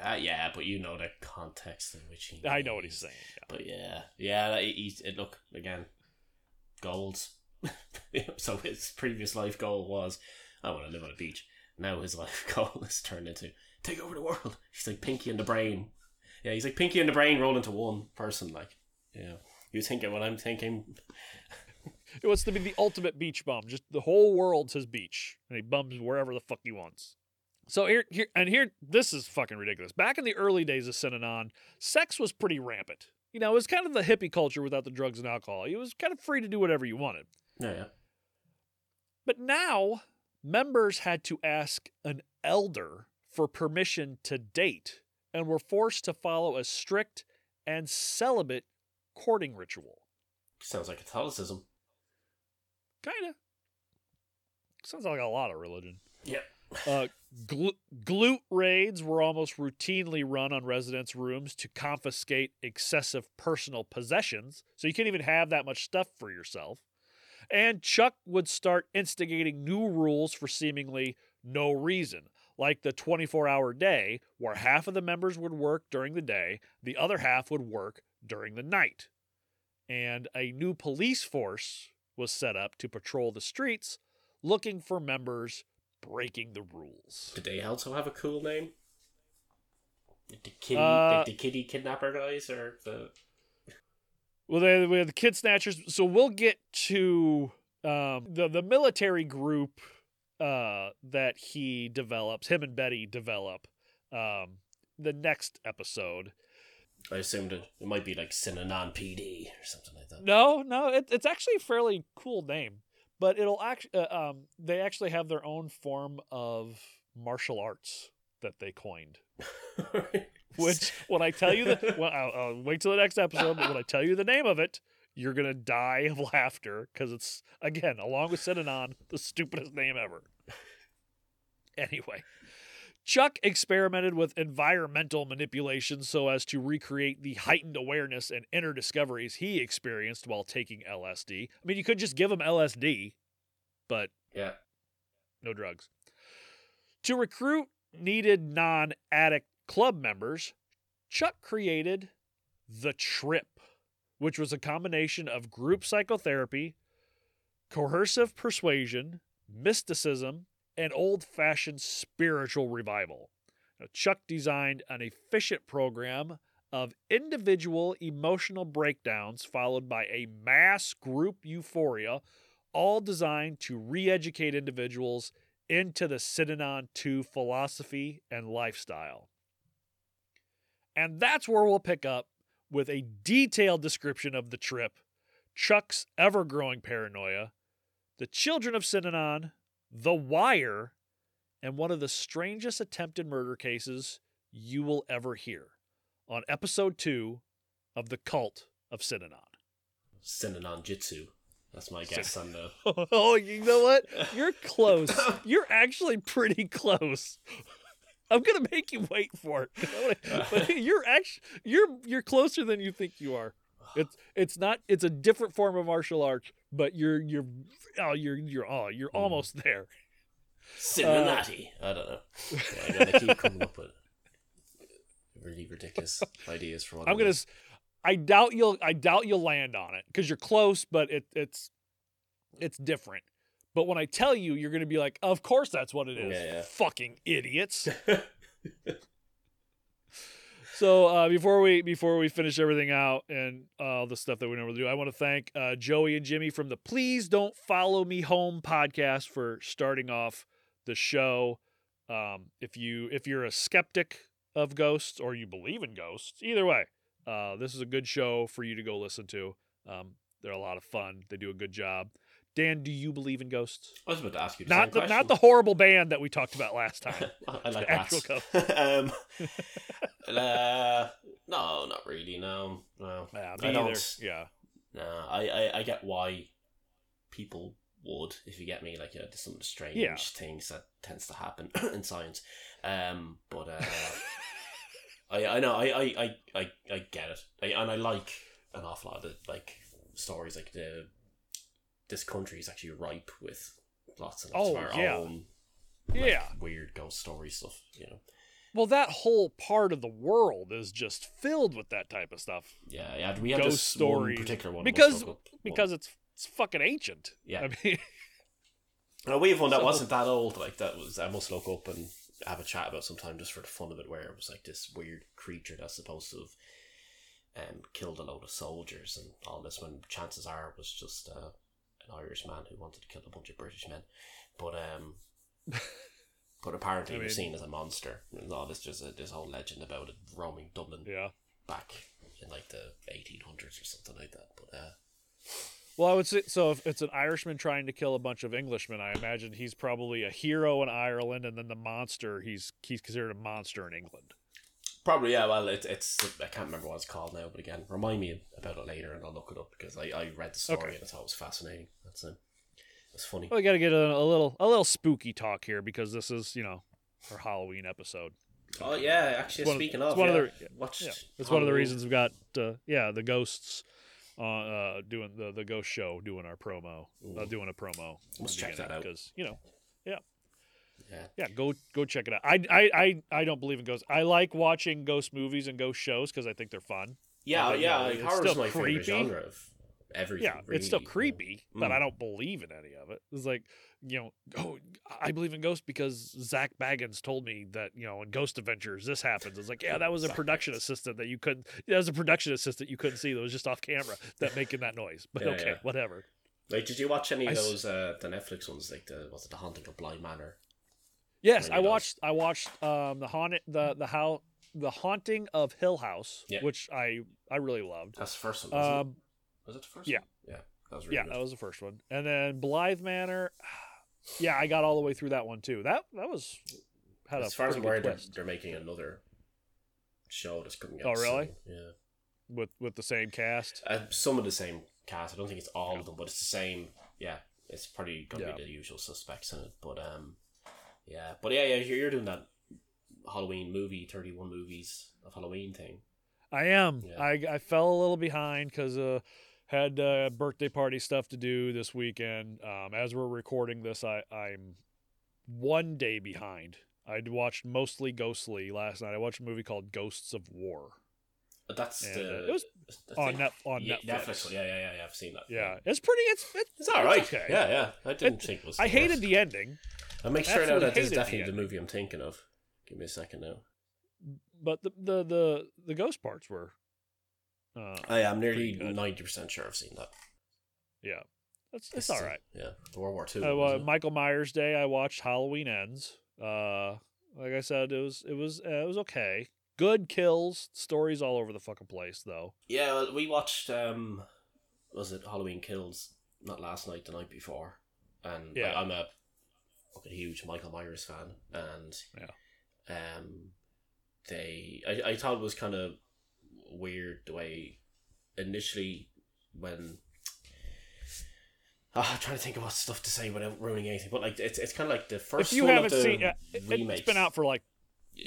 Uh, yeah, but you know the context in which he. I know what he's saying. yeah. But yeah, yeah, like, he's it. Look again, goals. (laughs) so his previous life goal was, I want to live on a beach. Now his (laughs) life goal has turned into take over the world. (laughs) He's like Pinky and the Brain. Yeah, he's like Pinky and the Brain rolled into one person. Like, yeah, you thinking what I'm thinking? It wants to be the ultimate beach bum. Just the whole world's his beach, and he bums wherever the fuck he wants. So here, here, and here, this is fucking ridiculous. Back in the early days of Synanon, sex was pretty rampant. You know, it was kind of the hippie culture without the drugs and alcohol. It was kind of free to do whatever you wanted. Yeah, yeah. But now, members had to ask an elder for permission to date and were forced to follow a strict and celibate courting ritual. Sounds like Catholicism. Kind of. Sounds like a lot of religion. Yep. Uh, gl- glute raids were almost routinely run on residents' rooms to confiscate excessive personal possessions, so you can't even have that much stuff for yourself. And Chuck would start instigating new rules for seemingly no reason, like the 24 hour day, where half of the members would work during the day, the other half would work during the night. And a new police force was set up to patrol the streets looking for members breaking the rules. Did they also have a cool name? The kitty, Uh, like the kitty kidnapper guys, or the Well, they, we have the kid snatchers. So we'll get to um, the the military group uh, that he develops. Him and Betty develop um, the next episode. I assumed it, it might be like Synanon PD or something like that. No, no, it, it's actually a fairly cool name, but it'll actually uh, um, they actually have their own form of martial arts that they coined. (laughs) (laughs) Which when I tell you the well, I'll, I'll wait till the next episode. But when I tell you the name of it, you're gonna die of laughter because it's again along with Synanon the stupidest name ever. Anyway, Chuck experimented with environmental manipulation so as to recreate the heightened awareness and inner discoveries he experienced while taking LSD. I mean, you could just give him LSD, but yeah. no drugs. To recruit needed non addict club members, Chuck created The Trip, which was a combination of group psychotherapy, coercive persuasion, mysticism, and old fashioned spiritual revival. Now, Chuck designed an efficient program of individual emotional breakdowns followed by a mass group euphoria, all designed to re educate individuals into the Synanon 2 philosophy and lifestyle. And that's where we'll pick up with a detailed description of the trip, Chuck's ever growing paranoia, the children of Synanon, The Wire, and one of the strangest attempted murder cases you will ever hear on episode 2 of The Cult of Synanon. Synanon Jitsu. That's my guess on the. (laughs) oh, you know what? You're (laughs) close. You're actually pretty close. I'm gonna make you wait for it. Wanna- but (laughs) you're actually you're you're closer than you think you are. It's it's not it's a different form of martial arts, but you're you're oh you're you're oh you're hmm. almost there. Cincinnati. Uh, I don't know. (laughs) Yeah, I gotta keep coming up with really ridiculous ideas for what I'm gonna. I doubt you'll. I doubt you'll land on it because you're close, but it, it's it's different. But when I tell you, you're gonna be like, "Of course, that's what it is." Yeah, yeah. Fucking idiots. (laughs) so uh, before we before we finish everything out and all the stuff that we normally do, I want to thank uh, Joey and Jimmy from the Please Don't Follow Me Home podcast for starting off the show. Um, if you if you're a skeptic of ghosts or you believe in ghosts, either way, uh, this is a good show for you to go listen to. Um, they're a lot of fun. They do a good job. Dan, do you believe in ghosts? I was about to ask you the Not the question. not the horrible band that we talked about last (laughs) time. I like the actual (laughs) um, (laughs) uh, no, not really. No, no. Yeah, I don't. either. Yeah. No, I, I, I get why people would, if you get me, like uh, some of the strange Yeah. things that tends to happen (coughs) in science. Um, but uh, I, I know, I, I, I, I, I get it, I, and I like an awful lot of like stories like the this country is actually ripe with lots and lots Oh, of our yeah. own like, Yeah. weird ghost story stuff. You know, Well, that whole part of the world is just filled with that type of stuff yeah, yeah. We have Ghost this one particular one because we'll because it's it's fucking ancient. Yeah. I mean, No, we have one that So- wasn't that old. Like that was I must look up and have a chat about sometime just for the fun of it. Where it was like this weird creature that's supposed to have um, killed a load of soldiers and all this. When chances are it was just uh, an Irish man who wanted to kill a bunch of British men. But um, (laughs) but apparently I he was seen as a monster. And all this just a, this whole legend about it roaming Dublin yeah. back in like the eighteen hundreds or something like that. But uh, Well, I would say so. If it's an Irishman trying to kill a bunch of Englishmen, I imagine he's probably a hero in Ireland, and then the monster he's he's considered a monster in England. Probably, yeah. Well, it, it's I can't remember what it's called now, but again, remind me about it later, and I'll look it up because I, I read the story Okay. and I thought it was fascinating. That's it. It's funny. Well, we got to get a, a little a little spooky talk here because this is you know our Halloween episode. Oh yeah, actually, It's one of- speaking it's of, one of the- watched. Yeah, it's one of the reasons we've got uh, yeah the ghosts uh, uh doing the the ghost show doing our promo uh, doing a promo. Let's check that out. because you know Yeah, yeah go go check it out. I I I, I don't believe in ghosts. I like watching ghost movies and ghost shows because I think they're fun. yeah, yeah. yeah, like, it's horror still my favorite creepy. genre of everything. Yeah, it's still really, yeah. creepy, but Mm. I don't believe in any of it. It's like, you know, oh, I believe in ghosts because Zak Bagans told me that, you know, in Ghost Adventures this happens. It's like, yeah, that was a (laughs) production assistant that you couldn't. That was a production assistant you couldn't see that was just off camera that making that noise. But Yeah, okay, yeah. whatever. Like, did you watch any of those uh, the Netflix ones? Like the was it the Haunting of Bly Manor? Yes, I watched. I watched um the haunted the the how the haunting of Hill House, Yeah. which I I really loved. That's the first one. Um, it? Was it the first? yeah. one? yeah. That was really yeah, good. that was the first one, and then Blythe Manor. (sighs) Yeah, I got all the way through that one too. That that was had as a far as I'm aware, they're, they're making another show that's coming out. Oh, really? soon. Yeah. with with the same cast. Uh, some of the same cast. I don't think it's all of them, but it's the same. Yeah, it's probably gonna Yeah. be the usual suspects in it. But um, yeah, but yeah, yeah, you're, you're doing that Halloween movie, thirty one movies of Halloween thing. I am. Yeah. I I fell a little behind because uh had uh, birthday party stuff to do this weekend. Um, as we're recording this, I I'm one day behind. I'd watched mostly Ghostly last night. I watched a movie called Ghosts of War. But that's And, the uh, it was on net on yeah, Netflix. Yeah, yeah, yeah, yeah. I've seen that. Yeah, it's pretty. It's it's, it's all right. okay. Yeah, yeah. I didn't It- think it was. I the hated worst. the ending, I'll make sure now that this is hated the definitely the movie I'm thinking of. Give me a second now. but the the the, the ghost parts were. Uh, I am nearly ninety percent sure I've seen that. yeah, it's it's all right. Yeah, the World War Two. Uh. Michael Myers Day. I watched Halloween Ends. Uh, like I said, it was it was uh, it was okay. Good kills, stories all over the fucking place though. Yeah, well, we watched. um Was it Halloween Kills? Not last night, the night before. And Yeah. I, am a fucking huge Michael Myers fan, and Yeah. um, they. I I thought it was kind of weird the way initially when Oh, I'm trying to think of what stuff to say without ruining anything, but like it's it's kind of like the first. if you one haven't of the seen, uh, it, remakes. it's been out for like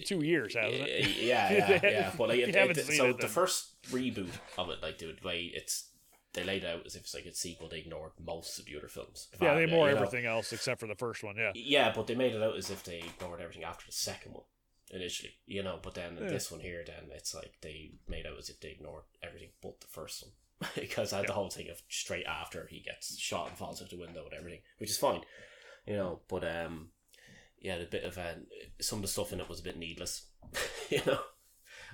two years, hasn't it? Yeah, yeah, yeah. But like, (laughs) it, it- so the first reboot of it, like the way it's they laid out as if it's like a sequel, they ignored most of the other films. Yeah, they more You know? everything else except for the first one. Yeah, Yeah, but they made it out as if they ignored everything after the second one initially, you know. But then Yeah. this one here, then it's like they made out as if they ignored everything but the first one (laughs) because I had the whole thing of straight after he gets shot and falls out the window and everything, which is fine, you know. But um, yeah, the bit of uh, some of the stuff in it was a bit needless, (laughs) you know. (laughs)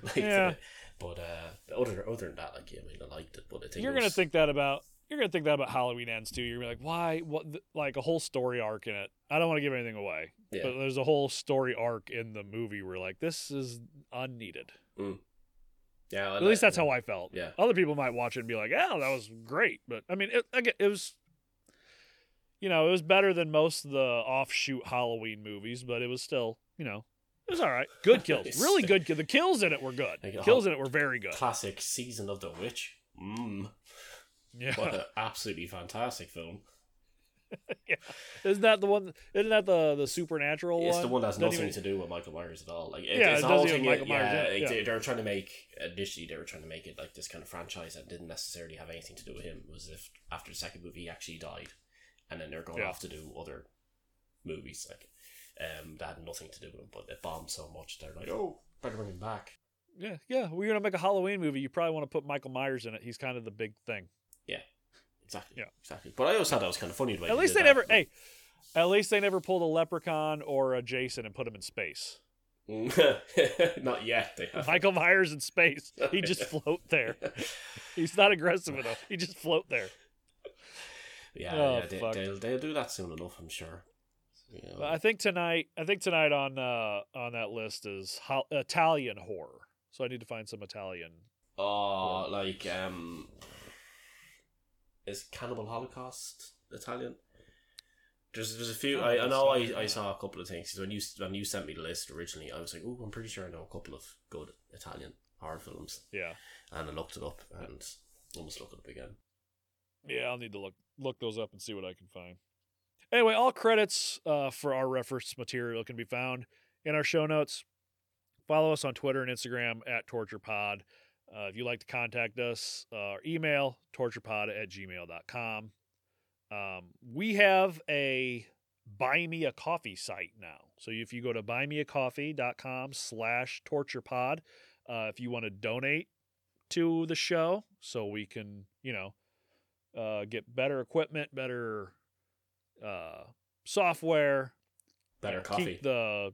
Like, Yeah. the- but uh, other other than that, like, yeah, I mean, I liked it, but I think you're it gonna think that about you're gonna think that about Halloween ends too. You're gonna be like, why? What? The, like a whole story arc in it. I don't want to give anything away, Yeah. but there's a whole story arc in the movie where like this is unneeded. yeah, At least that's how I felt. Yeah. Other people might watch it and be like, "Yeah, that was great," but I mean, it, again, it was, you know, it was better than most of the offshoot Halloween movies, but it was still, you know, it was all right. Good kills, (laughs) really good. The kills in it were good. A kills in it were very good. classic season of the witch. Mm. Yeah, What an absolutely fantastic film. (laughs) yeah. isn't that the one? Isn't that the the supernatural one? It's one? the one that has nothing even- to do with Michael Myers at all. Like, it, Yeah, it's it the doesn't. Michael yeah, Myers it, like, yeah. They, they were trying to make initially they were trying to make it like this kind of franchise that didn't necessarily have anything to do with him. It was if after the second movie he actually died, and then they're going Yeah. off to do other movies like um that had nothing to do with him, but it bombed so much they're like, oh, better bring him back. Yeah, yeah. We're gonna make a Halloween movie. You probably want to put Michael Myers in it. He's kind of the big thing. Yeah, exactly. Yeah. Exactly. But I always thought that was kind of funny. The way At least they that. never. Hey, at least they never pulled a Leprechaun or a Jason and put him in space. (laughs) Not yet. They have. Michael Myers in space. He (laughs) just float there. He's not aggressive enough. He just float there. Yeah, Oh, yeah, they, fuck. they'll they'll do that soon enough, I'm sure. Know, But I think tonight. I think tonight on uh, on that list is ho- Italian horror. So I need to find some Italian. oh, like um, is Cannibal Holocaust Italian? There's there's a few. Oh, I, I know I, I saw a couple of things when you when you sent me the list originally. I was like, oh, I'm pretty sure I know a couple of good Italian horror films, Yeah, and I looked it up and I must look it up again. yeah. I'll need to look look those up and see what I can find. Anyway, all credits uh, for our reference material can be found in our show notes. Follow us on Twitter and Instagram at TorturePod. Uh, if you'd like to contact us, uh, our email, torturepod at gmail.com. Um, we have a buy me a coffee site now. So if you go to buymeacoffee.com slash torturepod, uh, if you want to donate to the show so we can, you know, uh, get better equipment, better uh, software, Better uh, coffee. Keep the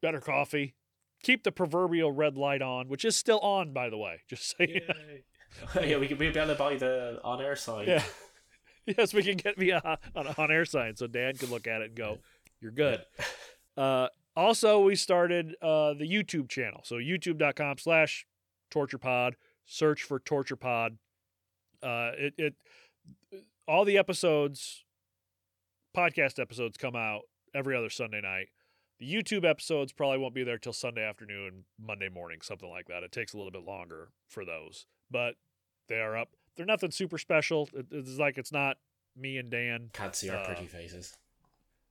better coffee. Keep the proverbial red light on, which is still on, by the way. (laughs) Just so you know. (laughs) yeah, we could be able to buy the on air sign. Yeah. (laughs) yes, we can get me a, on on air sign so Dan can look at it and go, "You're good." Uh, also, we started uh, the YouTube channel. So youtube.com slash torturepod. Search for torturepod. Uh, it, it all the episodes, podcast episodes come out every other Sunday night. The YouTube episodes probably won't be there till Sunday afternoon, Monday morning, something like that. It takes a little bit longer for those, but they are up. They're nothing super special. It, it's like it's not me and Dan. Can't see our Uh, pretty faces.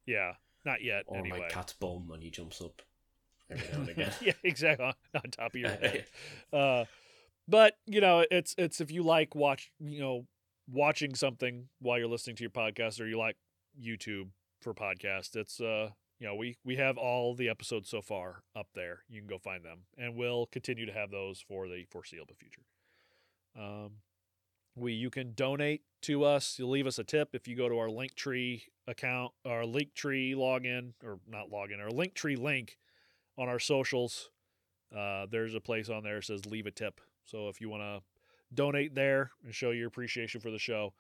Yeah, not yet. Or anyway. my cat's bum when he jumps up every now and (laughs) again. yeah, exactly. On, on top of your head. (laughs) Uh, but you know, it's it's if you like watch, you know, watching something while you're listening to your podcast, or you like YouTube for podcast, it's uh, you know, we we have all the episodes so far up there. You can go find them, and we'll continue to have those for the foreseeable future. Um, we you can donate to us. You'll leave us a tip if you go to our Linktree account, our Linktree login, or not login, our Linktree link on our socials. Uh, there's a place on there that says leave a tip. So if you want to donate there and show your appreciation for the show,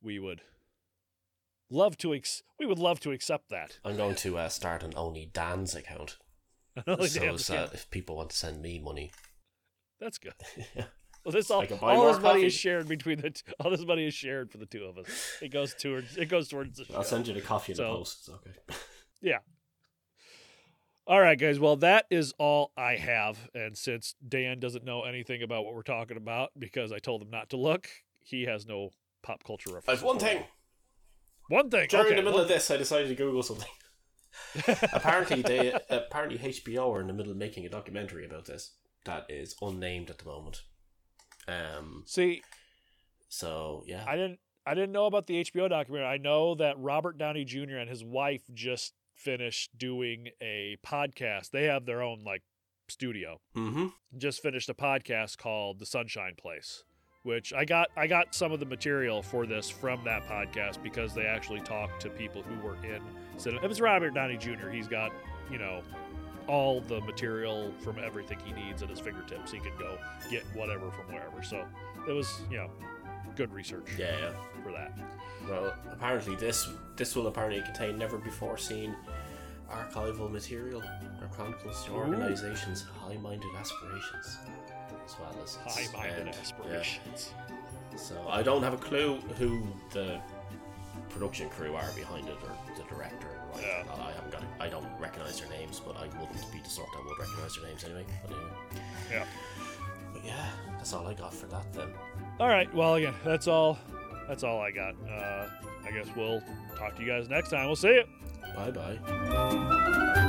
we would love to. Ex- we would love to accept that. I'm going to uh, start an Only Dan's account. (laughs) Only so Dan's uh, if people want to send me money. That's good. (laughs) Well, this all, I can buy all this money is shared between the. T- all this money is shared for the two of us. It goes towards. It goes towards the show. I'll send you the coffee in the So- post. It's okay. (laughs) Yeah. All right, guys. Well, that is all I have. And since Dan doesn't know anything about what we're talking about because I told him not to look, he has no pop culture reference. I've one thing. One thing. During okay, the middle of this, I decided to Google something. (laughs) apparently, they apparently HBO are in the middle of making a documentary about this that is unnamed at the moment. Um. See, So yeah. I didn't I didn't know about the HBO documentary. I know that Robert Downey Jr. and his wife just finished doing a podcast. They have their own like studio. mm-hmm. Just finished a podcast called The Sunshine Place, which I got I got some of the material for this from that podcast because they actually talked to people who were in Synanon. If it's Robert Downey Jr., he's got, you know, all the material from everything he needs at his fingertips. He can go get whatever from wherever. So it was, you know, good research Yeah, yeah. for that. Well, apparently this this will apparently contain never before seen archival material or chronicles the organization's high-minded aspirations, as well as its high-minded end. aspirations. Yeah. So I don't have a clue who the production crew are behind it or the director. Right? Yeah. I haven't got. I don't recognize their names, but I wouldn't be the sort that would recognize their names anyway. But anyway. Yeah. But yeah, that's all I got for that then. All right. Well, again, that's all. That's all I got. Uh, I guess we'll talk to you guys next time. We'll see you. Bye bye.